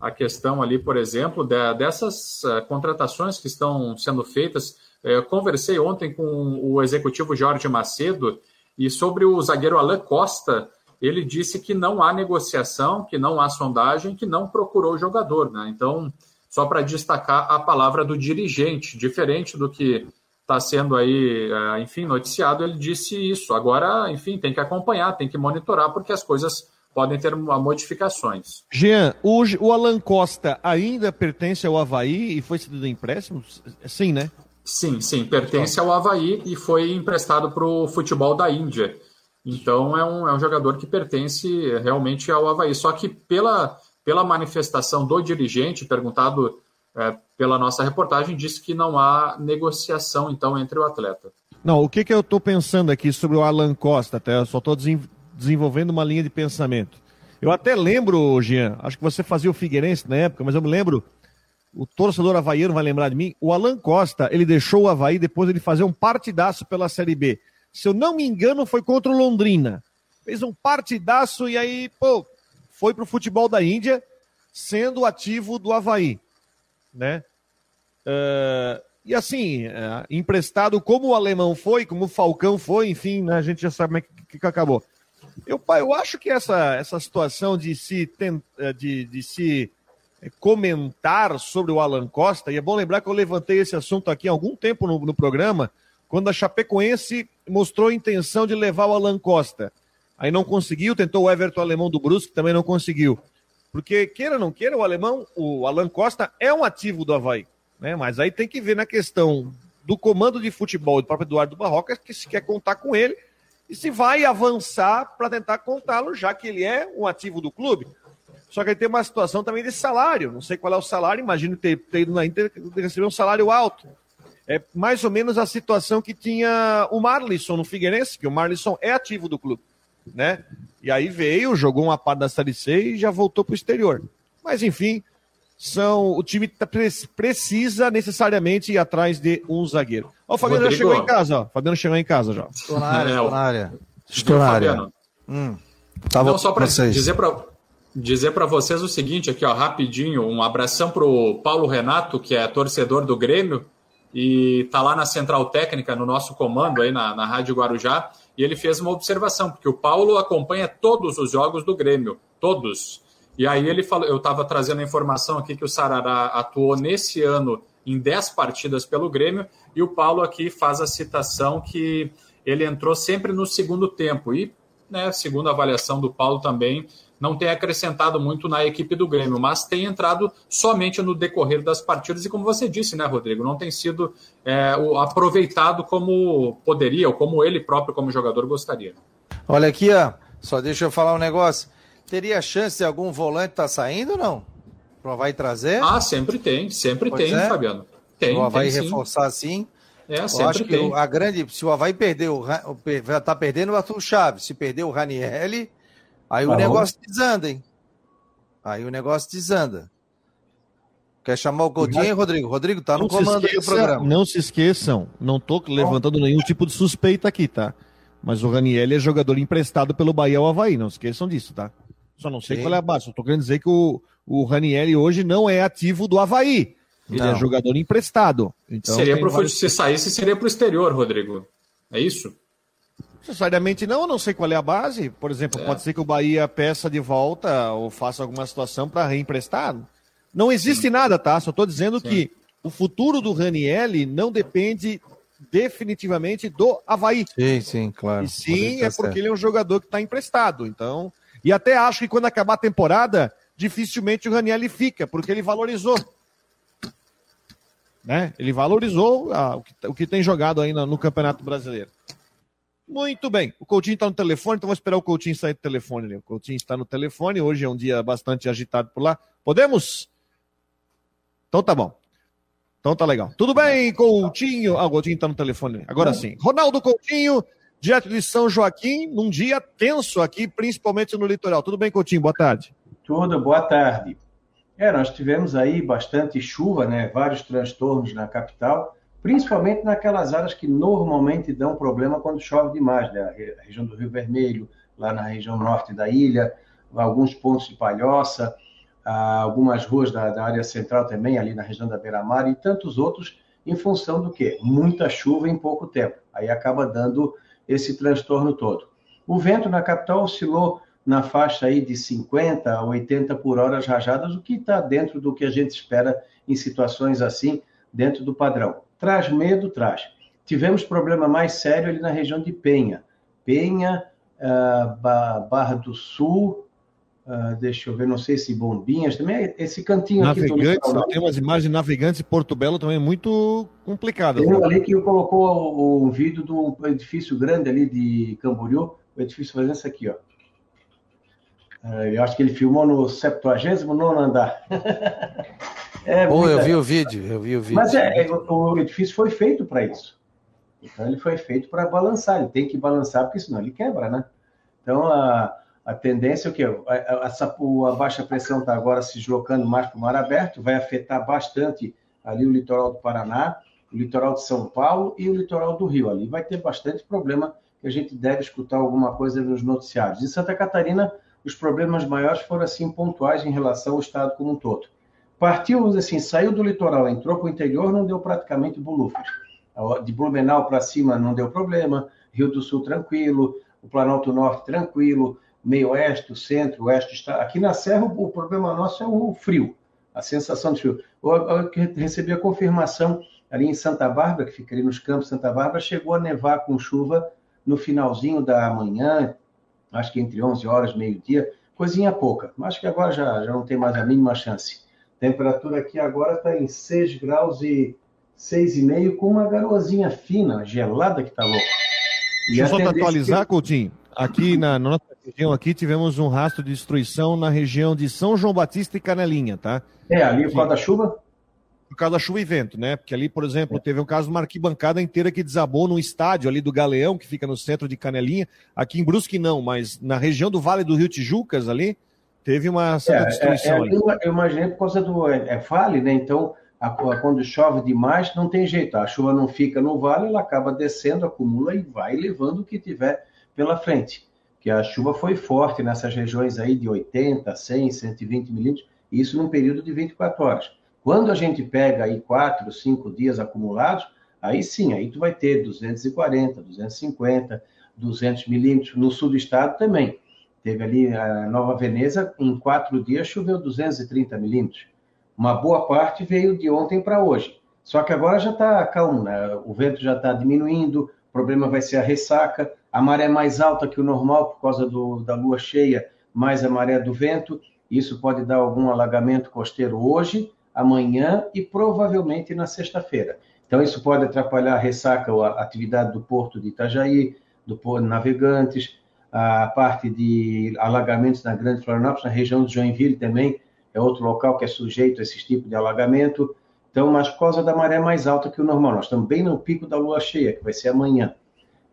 a questão ali, por exemplo, de, dessas uh, contratações que estão sendo feitas. Eu conversei ontem com o executivo Jorge Macedo e sobre o zagueiro Alain Costa, ele disse que não há negociação, que não há sondagem, que não procurou o jogador. Né? Então, só para destacar a palavra do dirigente, diferente do que está sendo aí, é, enfim, noticiado, ele disse isso. Agora, enfim, tem que acompanhar, tem que monitorar, porque as coisas podem ter modificações. Jean, hoje o Alan Costa ainda pertence ao Havaí e foi cedido em empréstimo? Sim, né? Sim, sim, pertence ao Havaí e foi emprestado para o futebol da Índia. Então é um, é um jogador que pertence realmente ao Havaí. Só que pela, pela manifestação do dirigente, perguntado é, pela nossa reportagem, disse que não há negociação então entre o atleta. Não, o que, que eu estou pensando aqui sobre o Alan Costa? Até eu só estou desenvolvendo uma linha de pensamento. Eu até lembro, Jean, acho que você fazia o Figueirense na época, mas eu me lembro, o torcedor havaiano vai lembrar de mim, o Alan Costa, ele deixou o Havaí depois de fazer um partidaço pela Série B. Se eu não me engano, foi contra o Londrina. Fez um partidaço e aí, pô, foi pro futebol da Índia, sendo ativo do Havaí, né? Uh, e assim, uh, emprestado como o alemão foi, como o Falcão foi, enfim, né, a gente já sabe como é que, que acabou. Eu, eu acho que essa, essa situação de se, eh, de, de se eh, comentar sobre o Alan Costa, e é bom lembrar que eu levantei esse assunto aqui há algum tempo no, no programa, quando a Chapecoense mostrou a intenção de levar o Alan Costa. Aí não conseguiu, tentou o Everton Alemão do Brusque, também não conseguiu. Porque, queira ou não queira, o alemão, o Alan Costa é um ativo do Havaí. Né? Mas aí tem que ver na questão do comando de futebol do próprio Eduardo Barroca, que se quer contar com ele e se vai avançar para tentar contá-lo, já que ele é um ativo do clube. Só que aí tem uma situação também de salário. Não sei qual é o salário, imagino ter, ter ido na Inter receber um salário alto. É mais ou menos a situação que tinha o Marlisson no Figueirense, que o Marlisson é ativo do clube, né? E aí veio, jogou uma parte da Série C e já voltou para o exterior. Mas enfim, são o time tá, precisa necessariamente ir atrás de um zagueiro. Ó, o Fabiano Rodrigo. já chegou em casa, ó. O Fabiano chegou em casa já. Estou na área, estou na área. Estou na área. Hum, tava Não, só para dizer para dizer para vocês o seguinte aqui, ó, rapidinho, um abração para o Paulo Renato, que é torcedor do Grêmio e está lá na Central Técnica, no nosso comando aí na, na Rádio Guarujá, e ele fez uma observação, porque o Paulo acompanha todos os jogos do Grêmio, todos. E aí ele falou, eu estava trazendo a informação aqui que o Sarará atuou nesse ano em 10 partidas pelo Grêmio, e o Paulo aqui faz a citação que ele entrou sempre no segundo tempo. E, né, segundo a avaliação do Paulo também, não tem acrescentado muito na equipe do Grêmio, mas tem entrado somente no decorrer das partidas. E como você disse, né, Rodrigo, não tem sido é, aproveitado como poderia, ou como ele próprio, como jogador, gostaria. Olha aqui, ó, só deixa eu falar um negócio. Teria chance de algum volante estar tá saindo ou não? Vai trazer? Ah, sempre tem, sempre pois tem, é. Fabiano. Tem. O Havaí tem, reforçar assim. É, eu sempre acho tem. que a grande. Se o Havaí perder, o, tá perdendo o Arthur Chaves. Se perder o Ranielli, aí o negócio desanda, hein? Aí o negócio desanda. Quer chamar o Coutinho, Rodrigo? Rodrigo, tá no comando esqueça, do programa. Não se esqueçam, não tô levantando nenhum tipo de suspeita aqui, tá? Mas o Ranielli é jogador emprestado pelo Bahia ao Havaí, não esqueçam disso, tá? Só não sei Sim. qual é a base. Eu tô querendo dizer que o, o Ranielli hoje não é ativo do Havaí. Ele é não. é jogador emprestado. Então, seria pro, vários... Se saísse, seria para o exterior, Rodrigo. É isso? Necessariamente não, eu não sei qual é a base. Por exemplo, é. pode ser que o Bahia peça de volta ou faça alguma situação para reemprestar. Não existe sim. nada, tá? Só estou dizendo sim. que o futuro do Ranielli não depende definitivamente do Havaí. Sim, sim, claro. E sim, é porque ele é um jogador que está emprestado. Então, e até acho que quando acabar a temporada, dificilmente o Ranielli fica, porque ele valorizou. Né? Ele valorizou ah, o, que, o, que, tem jogado ainda no Campeonato Brasileiro. Muito bem. O Coutinho está no telefone, então vou esperar o Coutinho sair do telefone. Né? O Coutinho está no telefone. Hoje é um dia bastante agitado por lá. Podemos? Então tá bom. Então tá legal. Tudo bem, Coutinho? Ah, o Coutinho está no telefone. Agora sim. Ronaldo Coutinho, direto de São Joaquim, num dia tenso aqui, principalmente no litoral. Tudo bem, Coutinho? Boa tarde. Tudo, boa tarde. É, nós tivemos aí bastante chuva, né? Vários transtornos na capital, principalmente naquelas áreas que normalmente dão problema quando chove demais, né? A região do Rio Vermelho, lá na região norte da ilha, alguns pontos de Palhoça, algumas ruas da, da área central também, ali na região da Beira-Mar, e tantos outros, em função do quê? Muita chuva em pouco tempo. Aí acaba dando esse transtorno todo. O vento na capital oscilou na faixa aí de 50 a 80 por hora rajadas, o que está dentro do que a gente espera em situações assim, dentro do padrão. Traz medo? Traz. Tivemos problema mais sério ali na região de Penha. Penha, uh, Barra do Sul, uh, deixa eu ver, não sei se Bombinhas, também esse cantinho navegantes, aqui. Do tem umas imagens de Navegantes e Porto Belo também muito complicadas. Tem um ali que colocou o, o vídeo do edifício grande ali de Camboriú, o edifício fazendo isso aqui, ó. É, eu acho que ele filmou no 79 andar. [laughs] é, Bom, eu vi o vídeo, eu vi o vídeo. Mas é, é o edifício foi feito para isso. Então ele foi feito para balançar, ele tem que balançar, porque senão ele quebra, né? Então a, a tendência é o quê? A, a, a, a baixa pressão está agora se deslocando mais para o mar aberto, vai afetar bastante ali o litoral do Paraná, o litoral de São Paulo e o litoral do Rio. Ali vai ter bastante problema que a gente deve escutar alguma coisa nos noticiários. Em Santa Catarina, os problemas maiores foram assim pontuais em relação ao estado como um todo. Partiu, assim, saiu do litoral, entrou para o interior, não deu praticamente bolufas. De Blumenau para cima não deu problema, Rio do Sul tranquilo, o Planalto Norte tranquilo, meio oeste, o centro, o oeste está. Aqui na Serra o problema nosso é o frio, a sensação de frio. Eu recebi a confirmação ali em Santa Bárbara, que fica ali nos campos de Santa Bárbara, chegou a nevar com chuva no finalzinho da manhã, acho que entre 11 horas, meio-dia, coisinha pouca. Acho que agora já, já não tem mais a mínima chance. Temperatura aqui agora está em 6 graus e 6,5, com uma garoazinha fina, gelada que está louca. Deixa eu só atualizar, que... Coutinho. Aqui na, na, nossa região aqui tivemos um rastro de destruição na região de São João Batista e Canelinha, tá? É, ali por causa da chuva? por causa da chuva e vento, né? Porque ali, por exemplo, teve um caso de uma arquibancada inteira que desabou no estádio ali do Galeão, que fica no centro de Canelinha. Aqui em Brusque não, mas na região do Vale do Rio Tijucas ali, teve uma certa é, destruição. É, é, eu imaginei por causa do é, é, vale, né? Então, a, a, quando chove demais, não tem jeito. A chuva não fica no vale, ela acaba descendo, acumula e vai levando o que tiver pela frente. Que a chuva foi forte nessas regiões aí de 80, 100, 120 milímetros, isso num período de 24 horas. Quando a gente pega aí quatro, cinco dias acumulados, aí sim, aí tu vai ter 240, 250, 200 milímetros. No sul do estado também. Teve ali a Nova Veneza, em quatro dias choveu 230 milímetros. Uma boa parte veio de ontem para hoje. Só que agora já está calmo, né? o vento já está diminuindo, o problema vai ser a ressaca, a maré mais alta que o normal por causa do, da lua cheia, mais a maré do vento. Isso pode dar algum alagamento costeiro hoje, amanhã e provavelmente na sexta-feira. Então, isso pode atrapalhar a ressaca, a atividade do porto de Itajaí, do porto de Navegantes, a parte de alagamentos na Grande Florianópolis, na região de Joinville também, é outro local que é sujeito a esse tipo de alagamento. Então, mas por causa da maré mais alta que o normal, nós estamos bem no pico da lua cheia, que vai ser amanhã.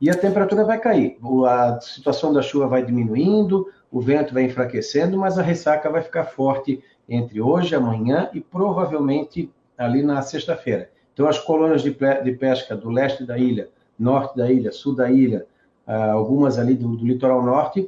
E a temperatura vai cair, a situação da chuva vai diminuindo, o vento vai enfraquecendo, mas a ressaca vai ficar forte entre hoje, amanhã e provavelmente ali na sexta-feira. Então, as colônias de, pesca do leste da ilha, norte da ilha, sul da ilha, ah, algumas ali do, do litoral norte,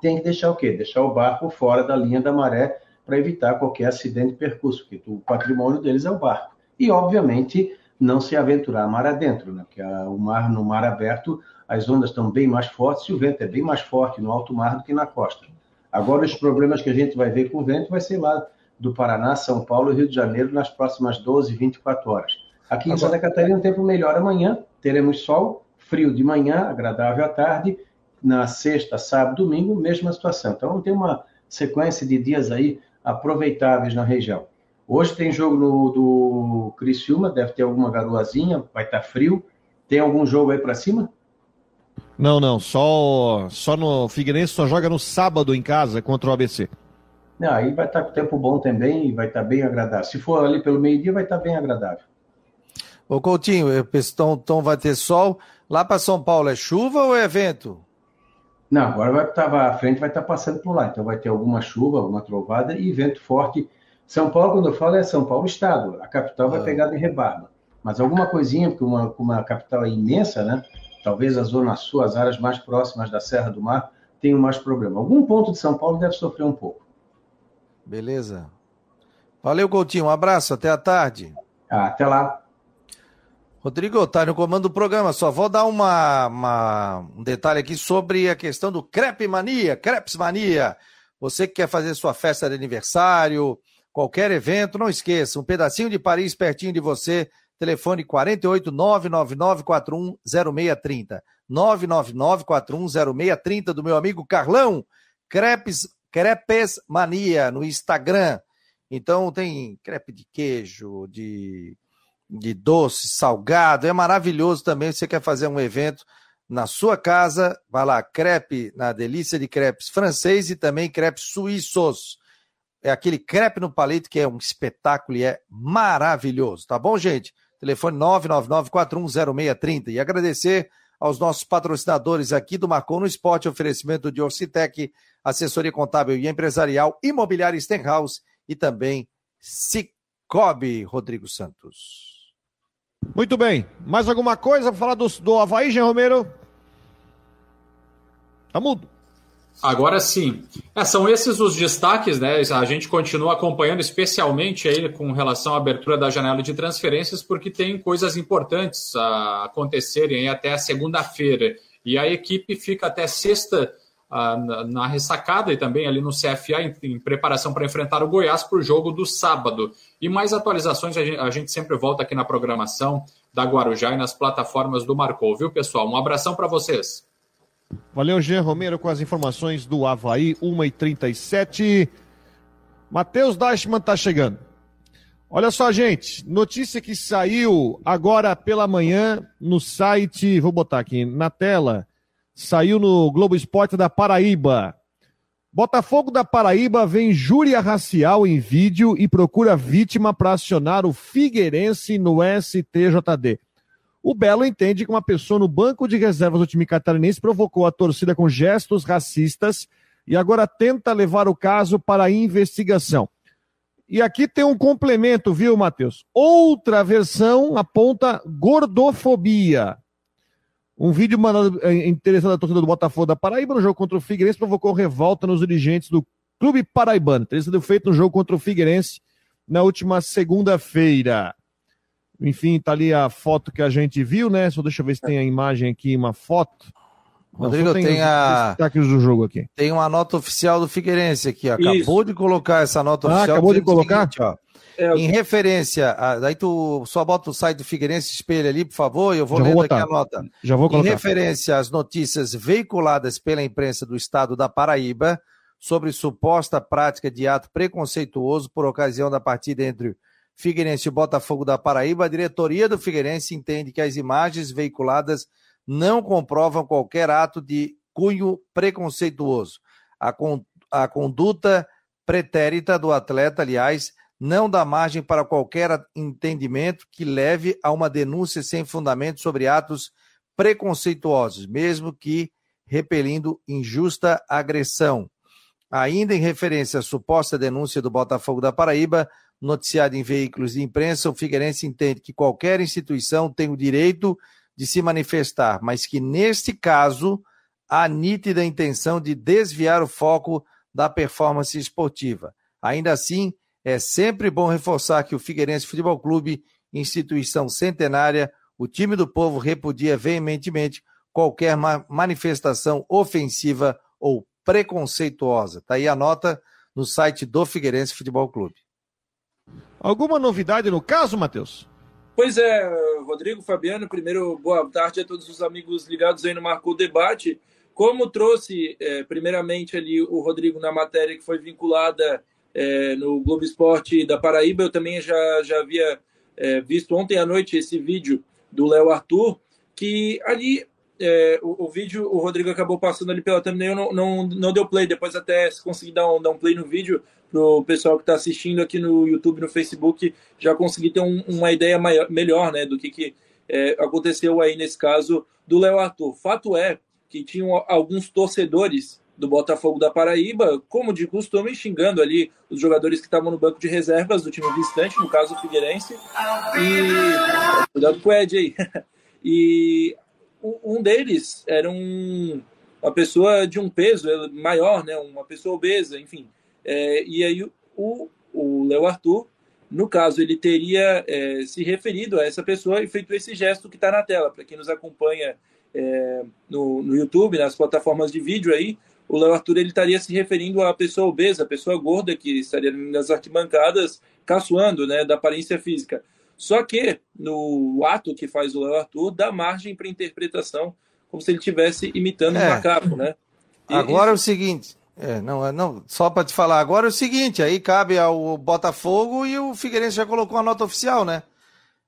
tem que deixar o quê? Deixar o barco fora da linha da maré para evitar qualquer acidente de percurso, porque o patrimônio deles é o barco. E, obviamente, não se aventurar mar adentro, né? porque a, o mar, no mar aberto, as ondas estão bem mais fortes e o vento é bem mais forte no alto mar do que na costa. Agora, os problemas que a gente vai ver com o vento vai ser lá do Paraná, São Paulo e Rio de Janeiro nas próximas 12, 24 horas. Aqui em Santa Catarina, um tempo melhor amanhã, teremos sol, frio de manhã, agradável à tarde, na sexta, sábado, domingo, mesma situação. Então, tem uma sequência de dias aí aproveitáveis na região. Hoje tem jogo no, do Criciúma, deve ter alguma garoazinha, vai estar tá frio. Tem algum jogo aí para cima? Não, não, só só no Figueirense só joga no sábado em casa contra o ABC. Não, aí vai estar tá com tempo bom também e vai estar tá bem agradável. Se for ali pelo meio-dia, vai estar bem agradável. Ô Coutinho, então, então vai ter sol. Lá para São Paulo é chuva ou é vento? Não, agora vai estar a frente vai estar passando por lá, então vai ter alguma chuva, alguma trovada e vento forte. São Paulo, quando eu falo, é São Paulo Estado. A capital vai ah. pegar de rebarba. Mas alguma coisinha, porque uma, uma capital é imensa, né? Talvez a zona sul, as áreas mais próximas da Serra do Mar, tenham mais problema. Algum ponto de São Paulo deve sofrer um pouco. Beleza. Valeu, Coutinho. Um abraço, até a tarde. Ah, até lá. Rodrigo, tá no comando do programa. Só vou dar uma, uma, um detalhe aqui sobre a questão do Crepe Mania, Crepes Mania. Você que quer fazer sua festa de aniversário, qualquer evento, não esqueça, um pedacinho de Paris pertinho de você. Telefone 48 999410630. 999410630 do meu amigo Carlão. Crepes, Crepes Mania no Instagram. Então tem crepe de queijo, de de doce, salgado, é maravilhoso também. Você quer fazer um evento na sua casa, vai lá, crepe, na delícia de crepes francês e também crepes suíços. É aquele crepe no palito que é um espetáculo e é maravilhoso, tá bom, gente? Telefone 999-410630. E agradecer aos nossos patrocinadores aqui do Marcou no Esporte, oferecimento de Orcitec, assessoria contábil e empresarial, imobiliária Stenhouse e também Cicobi, Rodrigo Santos. Muito bem. Mais alguma coisa para falar do, do Havaí, Jean Romero? Tá mudo. Agora sim. É, são esses os destaques, né? A gente continua acompanhando, especialmente aí com relação à abertura da janela de transferências, porque tem coisas importantes a acontecerem até a segunda-feira. E a equipe fica até sexta na ressacada e também ali no CFA em, em preparação para enfrentar o Goiás para o jogo do sábado. E mais atualizações a gente, a gente, sempre volta aqui na programação da Guarujá e nas plataformas do Marcou, viu, pessoal? Um abração para vocês. Valeu, Jean Romero, com as informações do Havaí, 1h37. Matheus Dashman está chegando. Olha só, gente, notícia que saiu agora pela manhã no site, vou botar aqui na tela, Saiu no Globo Esporte da Paraíba. Botafogo da Paraíba vem júria racial em vídeo e procura vítima para acionar o Figueirense no STJD. O Belo entende que uma pessoa no banco de reservas do time catarinense provocou a torcida com gestos racistas e agora tenta levar o caso para a investigação. E aqui tem um complemento, viu, Matheus? Outra versão aponta gordofobia. Um vídeo mandado interessante da torcida do Botafogo da Paraíba no jogo contra o Figueirense provocou revolta nos dirigentes do Clube Paraibano. Teria sido feito no jogo contra o Figueirense na última segunda-feira. Enfim, tá ali a foto que a gente viu, né? Só deixa eu ver se tem a imagem aqui, uma foto. Rodrigo, tem, tem a. do jogo aqui. Tem uma nota oficial do Figueirense aqui, ó. Acabou Isso. de colocar essa nota ah, oficial. Acabou de colocar? Seguinte, ó. É, em referência, a, daí tu só bota o site do Figueirense espelha ali, por favor, e eu vou Já lendo vou aqui a nota. Já vou colocar. Em referência às notícias veiculadas pela imprensa do estado da Paraíba sobre suposta prática de ato preconceituoso por ocasião da partida entre Figueirense e Botafogo da Paraíba, a diretoria do Figueirense entende que as imagens veiculadas não comprovam qualquer ato de cunho preconceituoso. A, con a conduta pretérita do atleta, aliás, não dá margem para qualquer entendimento que leve a uma denúncia sem fundamento sobre atos preconceituosos, mesmo que repelindo injusta agressão. Ainda em referência à suposta denúncia do Botafogo da Paraíba, noticiada em veículos de imprensa, o Figueirense entende que qualquer instituição tem o direito de se manifestar, mas que neste caso há nítida intenção de desviar o foco da performance esportiva. Ainda assim, é sempre bom reforçar que o Figueirense Futebol Clube, instituição centenária, o time do povo repudia veementemente qualquer ma manifestação ofensiva ou preconceituosa. Está aí a nota no site do Figueirense Futebol Clube. Alguma novidade no caso, Matheus? Pois é, Rodrigo, Fabiano, primeiro boa tarde a todos os amigos ligados aí no Marcou Debate. Como trouxe, é, primeiramente, ali o Rodrigo na matéria que foi vinculada é, no Globo Esporte da Paraíba. Eu também já, já havia é, visto ontem à noite esse vídeo do Léo Arthur, que ali o, o, vídeo, o Rodrigo acabou passando ali pela thumbnail, não, não, não deu play. Depois, até se conseguir dar um, dar um play no vídeo, para o pessoal que está assistindo aqui no YouTube, no Facebook, já conseguir ter um, uma ideia maior, melhor né, do que, que é, aconteceu aí nesse caso do Léo Arthur. Fato é que tinham alguns torcedores do Botafogo da Paraíba, como de costume, xingando ali os jogadores que estavam no banco de reservas do time distante, no caso o Figueirense. E. Cuidado com o Ed aí. [laughs] E um deles era um, uma pessoa de um peso maior, né? uma pessoa obesa, enfim. É, e aí o, o Léo Arthur, no caso, ele teria é, se referido a essa pessoa e feito esse gesto que está na tela. Para quem nos acompanha é, no, no YouTube, nas plataformas de vídeo aí, o Léo Arthur ele estaria se referindo à pessoa obesa, à pessoa gorda que estaria nas arquibancadas caçoando né, da aparência física. Só que no ato que faz o Léo Arthur dá margem para interpretação, como se ele estivesse imitando é. um macaco, né? E, agora é o seguinte, é, não, é, não, só para te falar agora é o seguinte, aí cabe ao Botafogo e o Figueirense já colocou a nota oficial, né?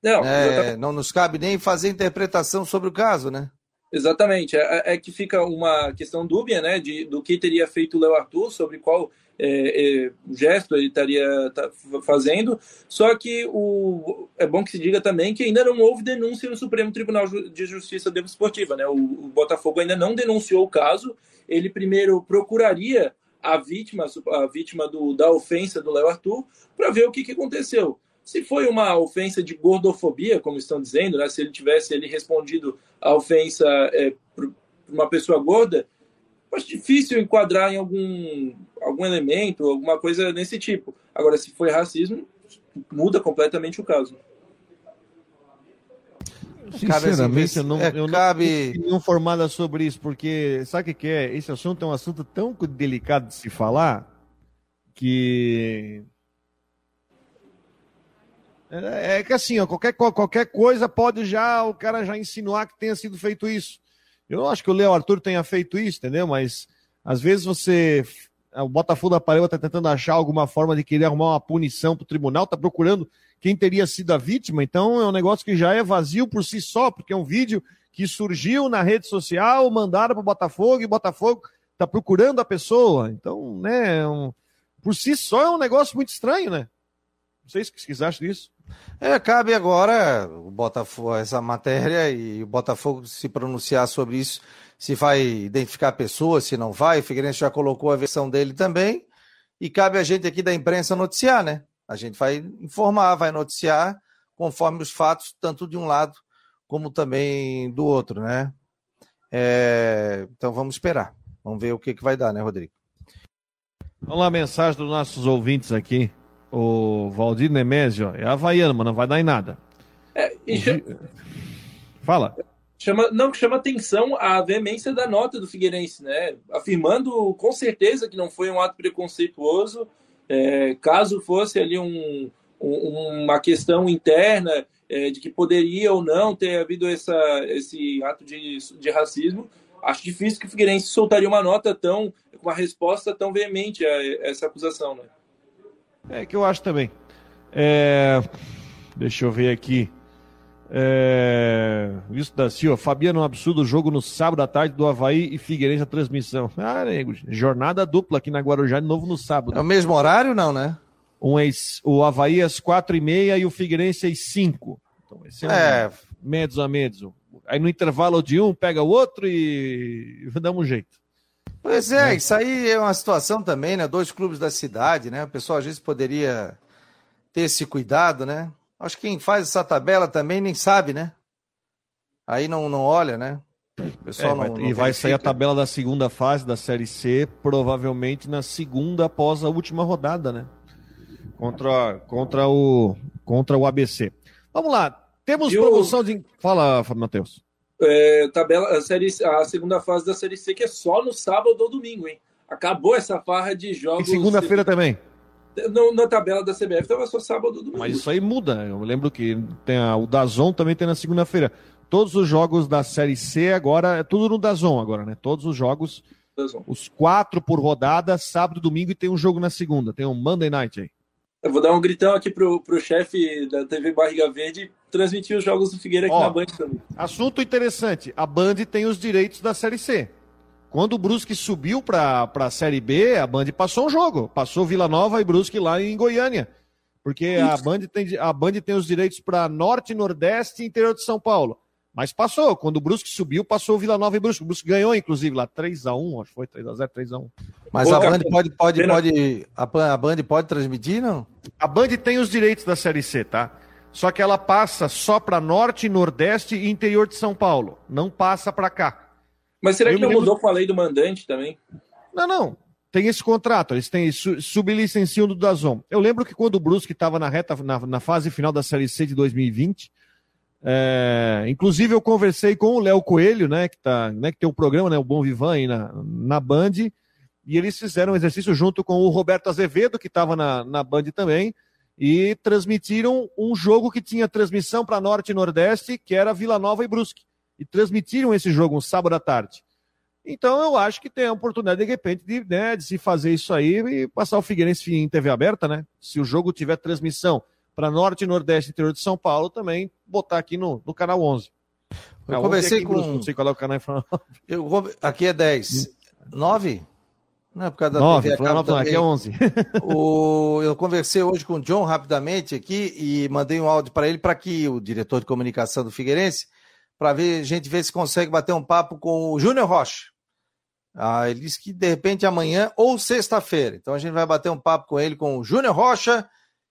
Não, é, não nos cabe nem fazer interpretação sobre o caso, né? Exatamente. É, é, que fica uma questão dúbia, né, de, do que teria feito o Léo Arthur, sobre qual é, é, gesto ele estaria tá fazendo. Só que o, é bom que se diga também que ainda não houve denúncia no Supremo Tribunal de Justiça Desportiva. Né? O, o Botafogo ainda não denunciou o caso. Ele primeiro procuraria a vítima, a vítima do, da ofensa do Léo Arthur, para ver o que, que aconteceu. Se foi uma ofensa de gordofobia, como estão dizendo, né? se ele tivesse ele respondido a ofensa é, para uma pessoa gorda, acho difícil enquadrar em algum, algum elemento, alguma coisa desse tipo. Agora, se foi racismo, muda completamente o caso. Sinceramente, eu não, é, eu cabe... não informada sobre isso, porque sabe o que é? Esse assunto é um assunto tão delicado de se falar que é, é que assim, ó, qualquer, qualquer coisa pode já o cara já insinuar que tenha sido feito isso. Eu não acho que o Léo Arthur tenha feito isso, entendeu? Mas às vezes você. O Botafogo da Paraíba está tentando achar alguma forma de querer arrumar uma punição para o tribunal, está procurando quem teria sido a vítima, então é um negócio que já é vazio por si só, porque é um vídeo que surgiu na rede social, mandaram para o Botafogo e o Botafogo está procurando a pessoa. Então, né, é um, por si só é um negócio muito estranho, né? Não sei que vocês acham disso. É, cabe agora o Botafogo, essa matéria e o Botafogo se pronunciar sobre isso, se vai identificar a pessoa, se não vai. O Figueirense já colocou a versão dele também. E cabe a gente aqui da imprensa noticiar, né? A gente vai informar, vai noticiar conforme os fatos, tanto de um lado como também do outro, né? É, então vamos esperar. Vamos ver o que, que vai dar, né, Rodrigo? Vamos lá, mensagem dos nossos ouvintes aqui. O Valdir Nemésio, é havaiano, mas não vai dar em nada. É, e Fala. Chama, não, chama atenção a veemência da nota do Figueirense, né? Afirmando com certeza que não foi um ato preconceituoso, é, caso fosse ali um, um, uma questão interna é, de que poderia ou não ter havido essa, esse ato de, de racismo, acho difícil que o Figueirense soltaria uma nota tão, uma resposta tão veemente a essa acusação, né? É que eu acho também. É... Deixa eu ver aqui. É... Isso da Silva, Fabiano, um absurdo jogo no sábado à tarde do Havaí e Figueirense a transmissão. [laughs] Ah, nego, jornada dupla aqui na Guarujá de novo no sábado. É o mesmo horário, não, né? Um ex, o Havaí às quatro e meia e o Figueirense às cinco. Então, esse é, é. Um medos a medos. Aí no intervalo de um, pega o outro e [laughs] damos um jeito. Pois é, é, isso aí é uma situação também, né? Dois clubes da cidade, né? O pessoal às vezes poderia ter esse cuidado, né? Acho que quem faz essa tabela também nem sabe, né? Aí não, não olha, né? O pessoal é, não, não, e vai verifica. sair a tabela da segunda fase da Série C, provavelmente na segunda após a última rodada, né? Contra, contra, o, contra o ABC. Vamos lá, temos e promoção o... de. Fala, Matheus é, tabela, a, série, a segunda fase da Série C, que é só no sábado ou domingo, hein? Acabou essa farra de jogos. E segunda-feira também. Na tabela da CBF estava só sábado domingo. Mas isso aí muda. Eu lembro que tem a, o Dazon também tem na segunda-feira. Todos os jogos da Série C agora, é tudo no Dazon agora, né? Todos os jogos, Dazon. os quatro por rodada, sábado, domingo e tem um jogo na segunda. Tem um Monday Night aí. Eu vou dar um gritão aqui pro, pro chefe da TV Barriga Verde transmitir os jogos do Figueira aqui Ó, na Band também. Assunto interessante. A Band tem os direitos da Série C. Quando o Brusque subiu para a Série B, a Band passou um jogo. Passou Vila Nova e Brusque lá em Goiânia. Porque a Band, tem, a Band tem os direitos para Norte, Nordeste e interior de São Paulo. Mas passou. Quando o Brusque subiu, passou o Vila Nova e Brusque. O Brusque ganhou, inclusive, lá 3x1, acho que foi 3x0, 3x1. Mas a Band pode, pode, pode. A Band pode transmitir, não? A Band tem os direitos da Série C, tá? Só que ela passa só para Norte, Nordeste e interior de São Paulo. Não passa para cá. Mas será Eu que não lembro... mudou com a lei do mandante também? Não, não. Tem esse contrato, eles têm sublicenciam do Dazon. Eu lembro que quando o Brusque estava na reta, na, na fase final da Série C de 2020, é, inclusive, eu conversei com o Léo Coelho, né, que, tá, né, que tem um programa, né, o Bom Vivan aí na, na Band, e eles fizeram um exercício junto com o Roberto Azevedo, que estava na, na Band também, e transmitiram um jogo que tinha transmissão para Norte e Nordeste, que era Vila Nova e Brusque. E transmitiram esse jogo um sábado à tarde. Então eu acho que tem a oportunidade, de repente, de, né, de se fazer isso aí e passar o Figueirense em TV aberta, né? Se o jogo tiver transmissão para Norte, Nordeste interior de São Paulo, também botar aqui no, no canal 11. Eu ah, conversei com. Não sei qual é o canal [laughs] eu, Aqui é 10. 9? Não, é por causa da 9, TV Florianópolis, aqui é 11. [laughs] o, eu conversei hoje com o John rapidamente aqui e mandei um áudio para ele, para que o diretor de comunicação do Figueirense, para ver, a gente ver se consegue bater um papo com o Júnior Rocha. Ah, ele disse que de repente amanhã ou sexta-feira. Então a gente vai bater um papo com ele, com o Júnior Rocha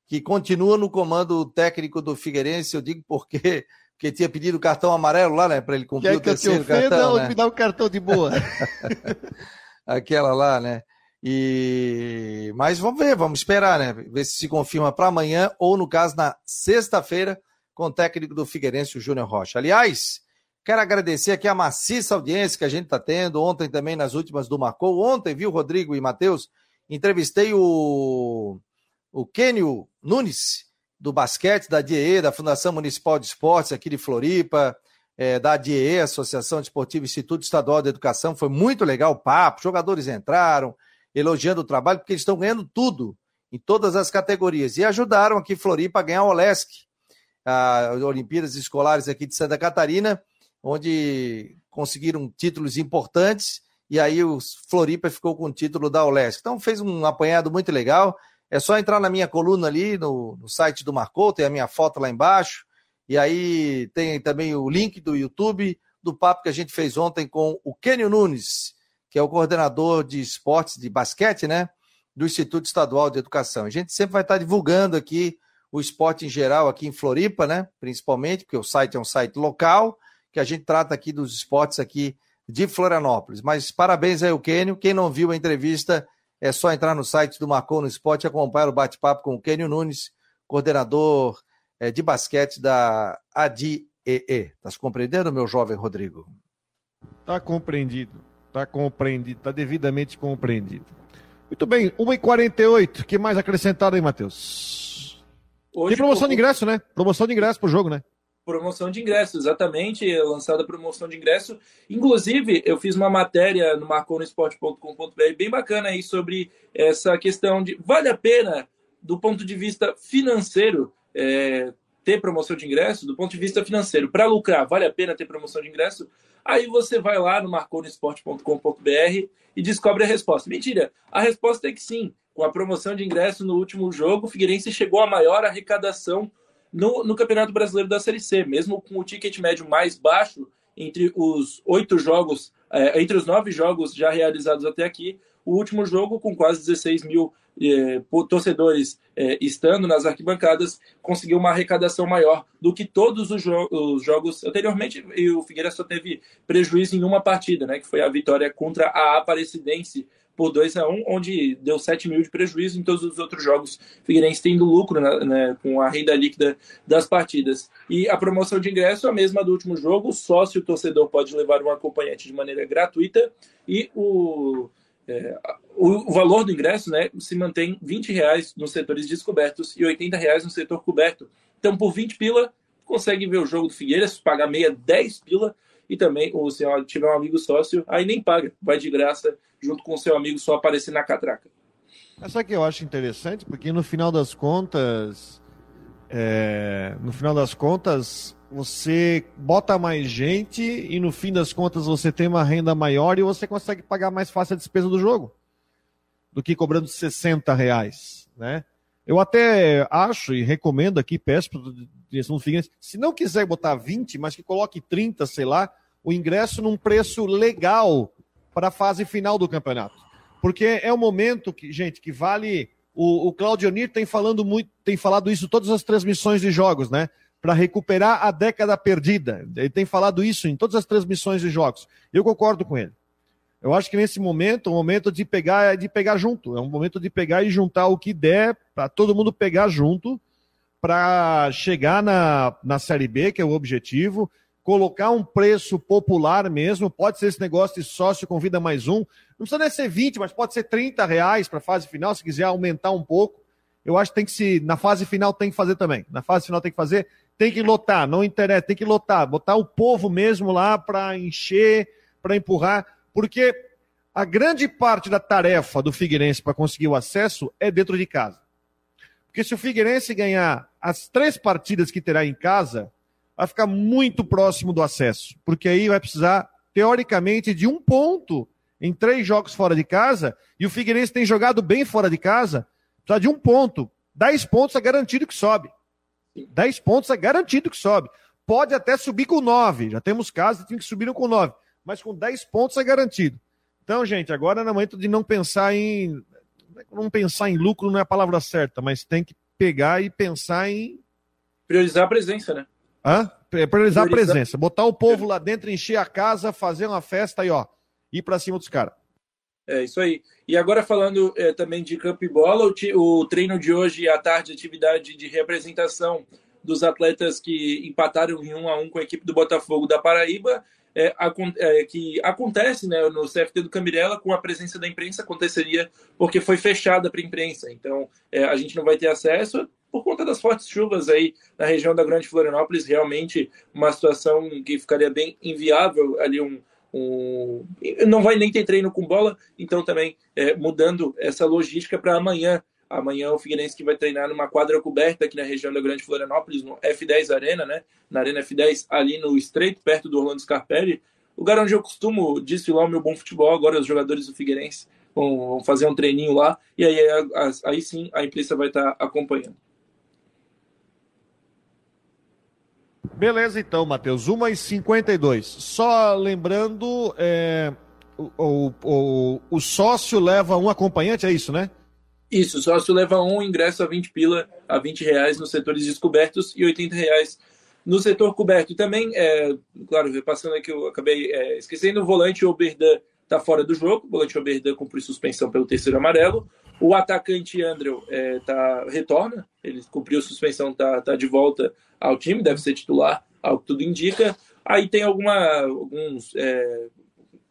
que continua no comando técnico do Figueirense. Eu digo porque porque tinha pedido o cartão amarelo lá, né, para ele cumprir Quer o terceiro que eu te cartão. Não, né? me dá o um cartão de boa. [laughs] Aquela lá, né? E mas vamos ver, vamos esperar, né? Ver se se confirma para amanhã ou no caso na sexta-feira com o técnico do Figueirense, o Júnior Rocha. Aliás, quero agradecer aqui a maciça audiência que a gente está tendo. Ontem também nas últimas do Marcou. Ontem, viu, Rodrigo e Matheus? Entrevistei o o Kênio Nunes, do basquete, da DIE, da Fundação Municipal de Esportes aqui de Floripa, é, da DIE, Associação Desportiva Instituto Estadual de Educação. Foi muito legal o papo, jogadores entraram elogiando o trabalho, porque eles estão ganhando tudo, em todas as categorias. E ajudaram aqui Floripa a ganhar o Olesc, as Olimpíadas Escolares aqui de Santa Catarina, onde conseguiram títulos importantes, e aí o Floripa ficou com o título da Olesc. Então fez um apanhado muito legal. É só entrar na minha coluna ali no, no site do Marcou, tem a minha foto lá embaixo. E aí tem também o link do YouTube do papo que a gente fez ontem com o Kenio Nunes, que é o coordenador de esportes de basquete, né? Do Instituto Estadual de Educação. A gente sempre vai estar divulgando aqui o esporte em geral aqui em Floripa, né? Principalmente, porque o site é um site local, que a gente trata aqui dos esportes aqui de Florianópolis. Mas parabéns aí ao Kênio. Quem não viu a entrevista, é só entrar no site do Marcou no Esporte e acompanhar o bate-papo com o Kênio Nunes, coordenador é, de basquete da ADIEE. Está se compreendendo, meu jovem Rodrigo? Está compreendido. Está compreendido. Está devidamente compreendido. Muito bem, 1h48. O que mais acrescentado aí, Matheus? Hoje, Tem promoção de ingresso, né? Promoção de ingresso pro jogo, né? promoção de ingresso, exatamente, lançada a promoção de ingresso. Inclusive, eu fiz uma matéria no marconosport.com.br bem bacana aí sobre essa questão de vale a pena, do ponto de vista financeiro, é, ter promoção de ingresso, do ponto de vista financeiro, para lucrar, vale a pena ter promoção de ingresso? Aí você vai lá no marconosport.com.br e descobre a resposta. Mentira, a resposta é que sim. Com a promoção de ingresso no último jogo, o Figueirense chegou à maior arrecadação no, no Campeonato Brasileiro da Série C, mesmo com o ticket médio mais baixo entre os oito jogos, é, entre os nove jogos já realizados até aqui, o último jogo, com quase 16 mil é, torcedores é, estando nas arquibancadas, conseguiu uma arrecadação maior do que todos os, jo os, jogos anteriormente. E o Figueira só teve prejuízo em uma partida, né, que foi a vitória contra a Aparecidense por 2 a 1 onde deu 7 mil de prejuízo em todos os outros jogos. Figueirense tendo lucro né, né, com a renda líquida das partidas. E a promoção de ingresso é a mesma do último jogo, só se o torcedor pode levar um acompanhante de maneira gratuita e o, é, o, o, valor do ingresso né, se mantém 20 reais nos setores descobertos e 80 reais no setor coberto. Então, por 20 pila, consegue ver o jogo do Figueiras, pagar meia 10 pila, e também, ou se tiver um amigo sócio, aí nem paga, vai de graça junto com o seu amigo só aparecer na catraca. Essa que eu acho interessante, porque no final das contas, é, no final das contas, você bota mais gente e no fim das contas você tem uma renda maior e você consegue pagar mais fácil a despesa do jogo do que cobrando 60 reais, né? Eu até acho e recomendo aqui, peço para direção do Figueirense, se não quiser botar 20, mas que coloque 30, sei lá, o ingresso num preço legal para a fase final do campeonato. Porque é um momento que, gente, que vale. O, o Claudionir tem falando muito, tem falado isso todas as transmissões de jogos, né? Para recuperar a década perdida. Ele tem falado isso em todas as transmissões de jogos. Eu concordo com ele. Eu acho que nesse momento, o momento de pegar é de pegar junto. É um momento de pegar e juntar o que der para todo mundo pegar junto para chegar na, na Série B, que é o objetivo, colocar um preço popular mesmo, pode ser esse negócio de sócio convida mais um, não precisa nem ser 20, mas pode ser 30 reais para a fase final, se quiser aumentar um pouco. Eu acho que tem que se, na fase final tem que fazer também. Na fase final tem que fazer, tem que lotar, não interessa, tem que lotar, botar o povo mesmo lá para encher, para empurrar, porque a grande parte da tarefa do Figueirense para conseguir o acesso é dentro de casa. Porque se o Figueirense ganhar as três partidas que terá em casa, vai ficar muito próximo do acesso, porque aí vai precisar, teoricamente, de um ponto em três jogos fora de casa, e o Figueirense tem jogado bem fora de casa, precisa de um ponto. Dez pontos é garantido que sobe. Dez pontos é garantido que sobe. Pode até subir com nove. Já temos casos que subiram com nove. Mas com dez pontos é garantido. Então, gente, agora é momento de não pensar em. Não pensar em lucro não é a palavra certa, mas tem que pegar e pensar em. Priorizar a presença, né? Hã? Priorizar a presença. Botar o povo lá dentro, encher a casa, fazer uma festa e, ó, ir para cima dos caras. É isso aí. E agora falando é, também de campo e bola, o, o, treino de hoje à tarde, atividade de representação dos atletas que empataram em um a um com a equipe do Botafogo da Paraíba, é, é, que acontece né, no CFT do Camirela com a presença da imprensa, aconteceria porque foi fechada para a imprensa. Então é, a gente não vai ter acesso por conta das fortes chuvas aí na região da Grande Florianópolis, realmente uma situação que ficaria bem inviável ali um, um... não vai nem ter treino com bola, então também é, mudando essa logística para amanhã. Amanhã o Figueirense que vai treinar numa quadra coberta aqui na região da Grande Florianópolis, no F10 Arena, né? Na Arena F10, ali no Estreito, perto do Orlando Scarpelli. Lugar onde eu costumo desfilar o meu bom futebol, agora os jogadores do Figueirense vão fazer um treininho lá, e aí, aí sim a imprensa vai estar acompanhando. Beleza, então, Matheus. 1h52. Só lembrando, é, o, o, o, sócio leva um acompanhante, é isso, né? Isso, o sócio leva um ingresso a 20 pila, a 20 reais nos setores descobertos e 80 reais No setor coberto também, é, claro, repassando aqui, eu acabei é, esquecendo, o volante Oberdan está fora do jogo, o volante Oberdan cumpriu suspensão pelo terceiro amarelo, o atacante Andrew é, tá, retorna, ele cumpriu suspensão, está tá de volta ao time, deve ser titular, ao que tudo indica. Aí tem alguma, alguns, é,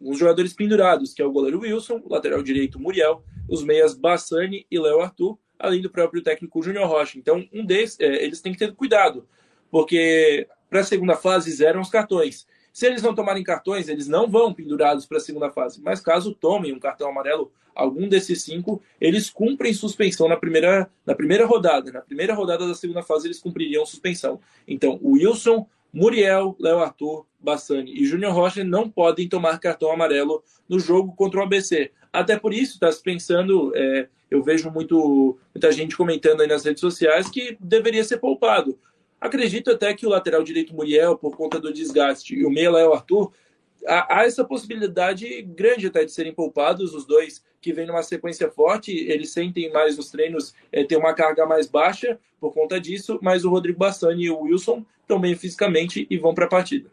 alguns jogadores pendurados, que é o goleiro Wilson, o lateral direito Muriel, os meias Bassani e Léo Arthur, além do próprio técnico Júnior Rocha. Então, um é, eles têm que ter cuidado, porque para a segunda fase zeram os cartões. Se eles não tomarem cartões, eles não vão pendurados para a segunda fase. Mas caso tomem um cartão amarelo, algum desses cinco, eles cumprem suspensão na primeira, na primeira rodada. Na primeira rodada da segunda fase, eles cumpririam suspensão. Então, o Wilson, Muriel, Léo Arthur, Bassani e Júnior Rocha não podem tomar cartão amarelo no jogo contra o ABC. Até por isso, está se pensando, é, eu vejo muito, muita gente comentando aí nas redes sociais que deveria ser poupado. Acredito até que o lateral direito Muriel, por conta do desgaste, e o meia Léo Arthur, há, essa possibilidade grande até de serem poupados, os dois que vêm numa sequência forte, eles sentem mais nos treinos, é, ter uma carga mais baixa por conta disso, mas o Rodrigo Bassani e o Wilson bem fisicamente e vão para a partida.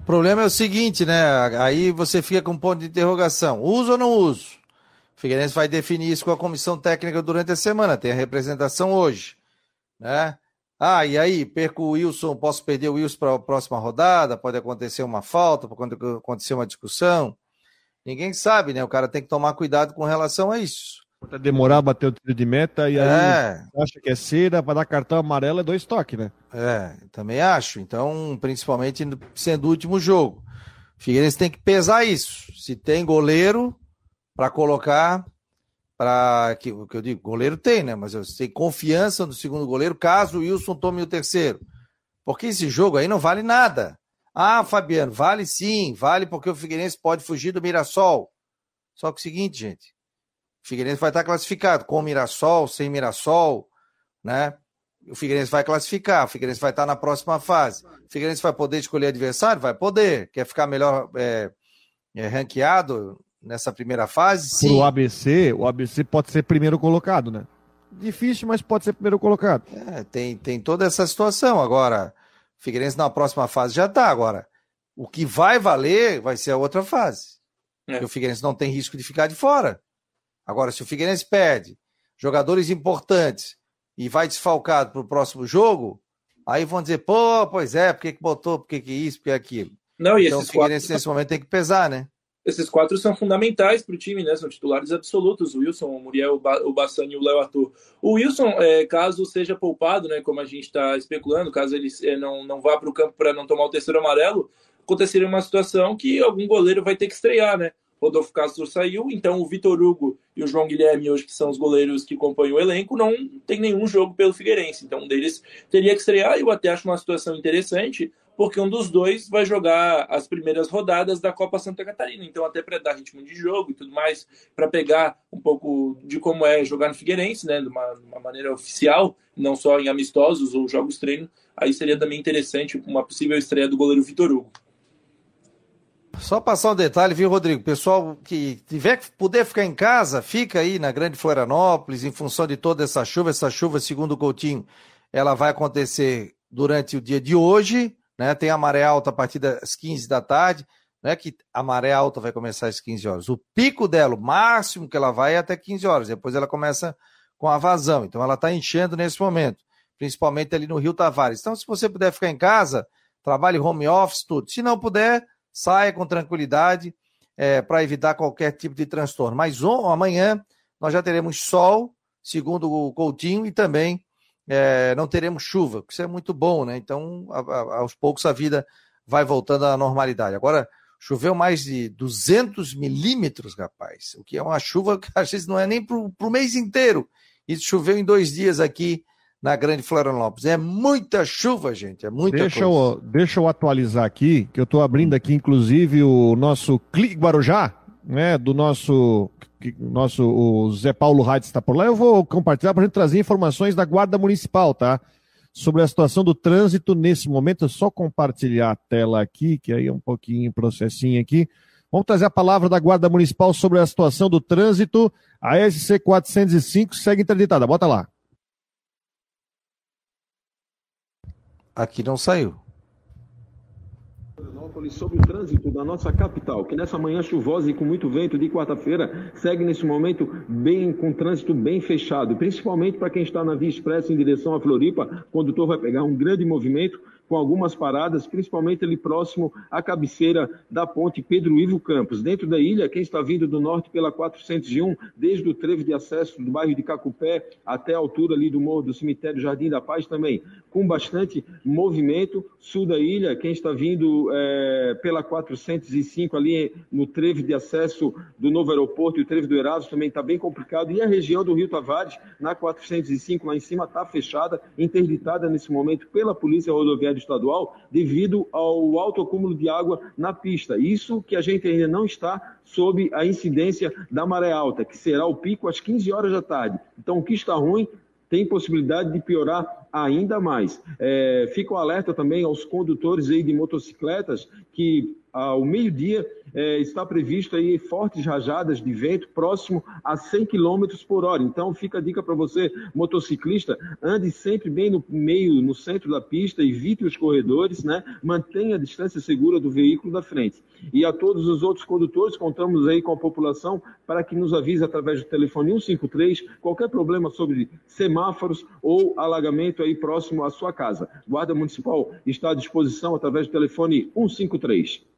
O problema é o seguinte, né? Aí você fica com um ponto de interrogação. Uso ou não uso? O Figueirense vai definir isso com a comissão técnica durante a semana, tem a representação hoje, né? Ah, e aí, perco o Wilson, posso perder o Wilson para a próxima rodada? Pode acontecer uma falta, pode acontecer uma discussão. Ninguém sabe, né? O cara tem que tomar cuidado com relação a isso. Pode demorar a bater o tiro de meta e aí é. acha que é cera, para dar cartão amarelo é dois toques, né? É, também acho. Então, principalmente sendo o último jogo. Figueirense tem que pesar isso. Se tem goleiro para colocar, para que que eu digo, goleiro tem, né? Mas eu tenho confiança no segundo goleiro, caso o Wilson tome o terceiro. Porque esse jogo aí não vale nada. Ah, Fabiano, vale sim, vale porque o Figueirense pode fugir do Mirassol. Só que é o seguinte, gente, o Figueirense vai estar classificado com Mirassol, sem Mirassol, né? O Figueirense vai classificar, o Figueirense vai estar na próxima fase. O Figueirense vai poder escolher adversário? Vai poder. Quer ficar melhor é, é, ranqueado? Nessa primeira fase. Sim. Pro ABC, o ABC pode ser primeiro colocado, né? Difícil, mas pode ser primeiro colocado. É, tem, tem toda essa situação. Agora, o Figueirense na próxima fase já tá. Agora, o que vai valer vai ser a outra fase. É. Porque o Figueirense não tem risco de ficar de fora. Agora, se o Figueirense perde jogadores importantes e vai desfalcado para o próximo jogo, aí vão dizer, pô, pois é, por que, que botou, por que, que isso, por que aquilo. Não, e então o Figueirense quatro... nesse momento tem que pesar, né? Esses quatro são fundamentais para o time, né? São titulares absolutos, o Wilson, o Muriel, o Bassani e o Léo Arthur. O Wilson, é, caso seja poupado, né, como a gente está especulando, caso ele é, não, não vá para o campo para não tomar o terceiro amarelo, aconteceria uma situação que algum goleiro vai ter que estrear, né? Rodolfo Castro saiu, então o Vitor Hugo e o João Guilherme, hoje que são os goleiros que compõem o elenco, não tem nenhum jogo pelo Figueirense. Então um deles teria que estrear, eu até acho uma situação interessante, porque um dos dois vai jogar as primeiras rodadas da Copa Santa Catarina. Então, até para dar ritmo de jogo e tudo mais, para pegar um pouco de como é jogar no Figueirense, né, de uma, uma, maneira oficial, não só em amistosos ou jogos treino, aí seria também interessante uma possível estreia do goleiro Vitor Hugo. Só passar um detalhe, viu, Rodrigo? Pessoal que tiver puder ficar em casa, fica aí na Grande Florianópolis, em função de toda essa chuva. Essa chuva, segundo o Coutinho, ela vai acontecer durante o dia de hoje, né? Tem a maré alta a partir das 15 da tarde, né? Que a maré alta vai começar às 15 horas. O pico dela, o máximo que ela vai é até 15 horas, depois ela começa com a vazão. Então ela está enchendo nesse momento, principalmente ali no Rio Tavares. Então, se você puder ficar em casa, trabalhe home office, tudo. Se não puder, saia com tranquilidade é, para evitar qualquer tipo de transtorno. Mas amanhã nós já teremos sol, segundo o Coutinho, e também é, não teremos chuva, isso é muito bom, né? Então, a, a, aos poucos a vida vai voltando à normalidade. Agora, choveu mais de 200 milímetros, rapaz, o que é uma chuva que às vezes não é nem para o mês inteiro. Isso choveu em dois dias aqui na Grande Florianópolis. É muita chuva, gente, é muita deixa coisa. Eu, deixa eu atualizar aqui, que eu estou abrindo aqui, inclusive, o nosso Clique Guarujá, né, do nosso nosso o Zé Paulo Reitz está por lá. Eu vou compartilhar para a gente trazer informações da Guarda Municipal, tá? Sobre a situação do trânsito nesse momento. É só compartilhar a tela aqui, que aí é um pouquinho processinho aqui. Vamos trazer a palavra da Guarda Municipal sobre a situação do trânsito. A SC 405 segue interditada. Bota lá. Aqui não saiu. Sobre o trânsito da nossa capital, que nessa manhã chuvosa e com muito vento de quarta-feira segue nesse momento bem com trânsito bem fechado, principalmente para quem está na via expressa em direção a Floripa, o condutor vai pegar um grande movimento com algumas paradas, principalmente ali próximo à cabeceira da ponte Pedro Ivo Campos. Dentro da ilha, quem está vindo do norte pela 401, desde o trevo de acesso do bairro de Cacupé até a altura ali do morro do cemitério Jardim da Paz também, com bastante movimento. Sul da ilha, quem está vindo é, pela 405 ali no trevo de acesso do novo aeroporto e o trevo do Erasmo também está bem complicado. E a região do Rio Tavares, na 405 lá em cima, está fechada, interditada nesse momento pela Polícia Rodoviária estadual devido ao alto acúmulo de água na pista. Isso que a gente ainda não está sob a incidência da maré alta, que será o pico às 15 horas da tarde. Então, o que está ruim tem possibilidade de piorar ainda mais. É, alerta também aos condutores aí de motocicletas que ao meio-dia é, está previsto aí fortes rajadas de vento próximo a 100 km por hora. Então fica a dica para você, motociclista, ande sempre bem no meio, no centro da pista, evite os corredores, né? Mantenha a distância segura do veículo da frente. E a todos os outros condutores, contamos aí com a população para que nos avise através do telefone 153 qualquer problema sobre semáforos ou alagamento aí próximo à sua casa. Guarda Municipal está à disposição através do telefone 153.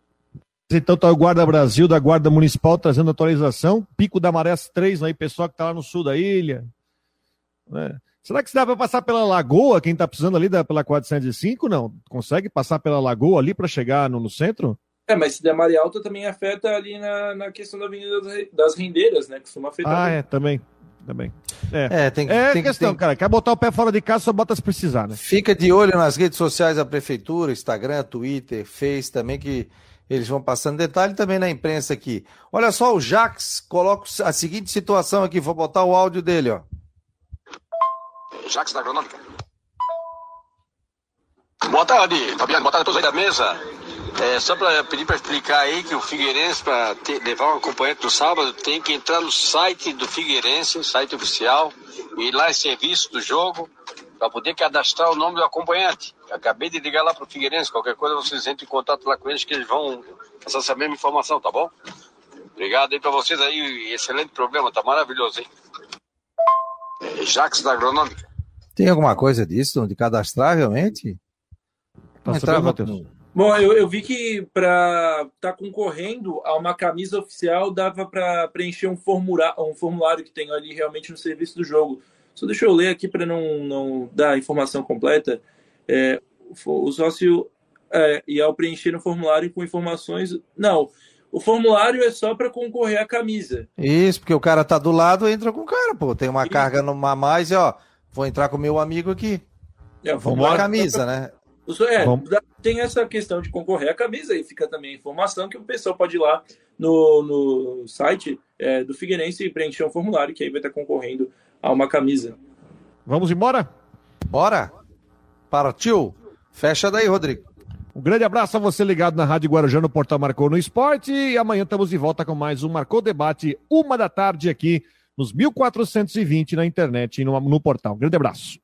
Então tá o Guarda Brasil da Guarda Municipal trazendo atualização. Pico da Maré 3 aí, pessoal que tá lá no sul da ilha. Né? Será que se dá para passar pela Lagoa, quem tá precisando ali da, pela 405? Não. Consegue passar pela Lagoa ali para chegar no, no, centro? É, mas se der maré alta também afeta ali na, na questão da Avenida das Rendeiras, né? Costuma afetar. Ah, é, também. Também. É, é, tem, é tem, questão, tem... cara. Quer botar o pé fora de casa, só bota se precisar, né? Fica de olho nas redes sociais da Prefeitura, Instagram, Twitter, Face também, que eles vão passando detalhe também na imprensa aqui. Olha só, o Jax coloca a seguinte situação aqui, vou botar o áudio dele, ó. Jax da Agronômica. Boa tarde, Fabiano, boa tarde a todos aí da mesa. É, só para pedir para explicar aí que o Figueirense, para levar um acompanhante no sábado, tem que entrar no site do Figueirense, site oficial, e lá em serviço do jogo, para poder cadastrar o nome do acompanhante. Acabei de ligar lá para o Figueirense, qualquer coisa vocês entrem em contato lá com eles que eles vão passar essa mesma informação, tá bom? Obrigado aí para vocês aí, excelente programa, tá maravilhoso, hein? É, Jax da Agronômica. Tem alguma coisa disso, de cadastrar realmente? Tá entrar, Matheus. Bom, eu, eu, vi que para estar tá concorrendo a uma camisa oficial dava para preencher um formulário, um formulário que tem ali realmente no serviço do jogo. Só deixa eu ler aqui para não, não dar a informação completa. É, o sócio, é, e ao preencher o formulário com informações. Não, o formulário é só para concorrer à camisa. Isso, porque o cara tá do lado, entra com o cara, pô. Tem uma e... carga numa mais e ó, vou entrar com o meu amigo aqui. É, Vamos a camisa, né? É, tem essa questão de concorrer à camisa e fica também a informação que o pessoal pode ir lá no, no site é, do Figueirense e preencher um formulário que aí vai estar concorrendo a uma camisa. Vamos embora? Bora! Partiu! Fecha daí, Rodrigo. Um grande abraço a você ligado na Rádio Guarujá no Portal Marcou no Esporte. E amanhã estamos de volta com mais um Marcou Debate, uma da tarde aqui nos 1420 na internet e no, no portal. Um grande abraço.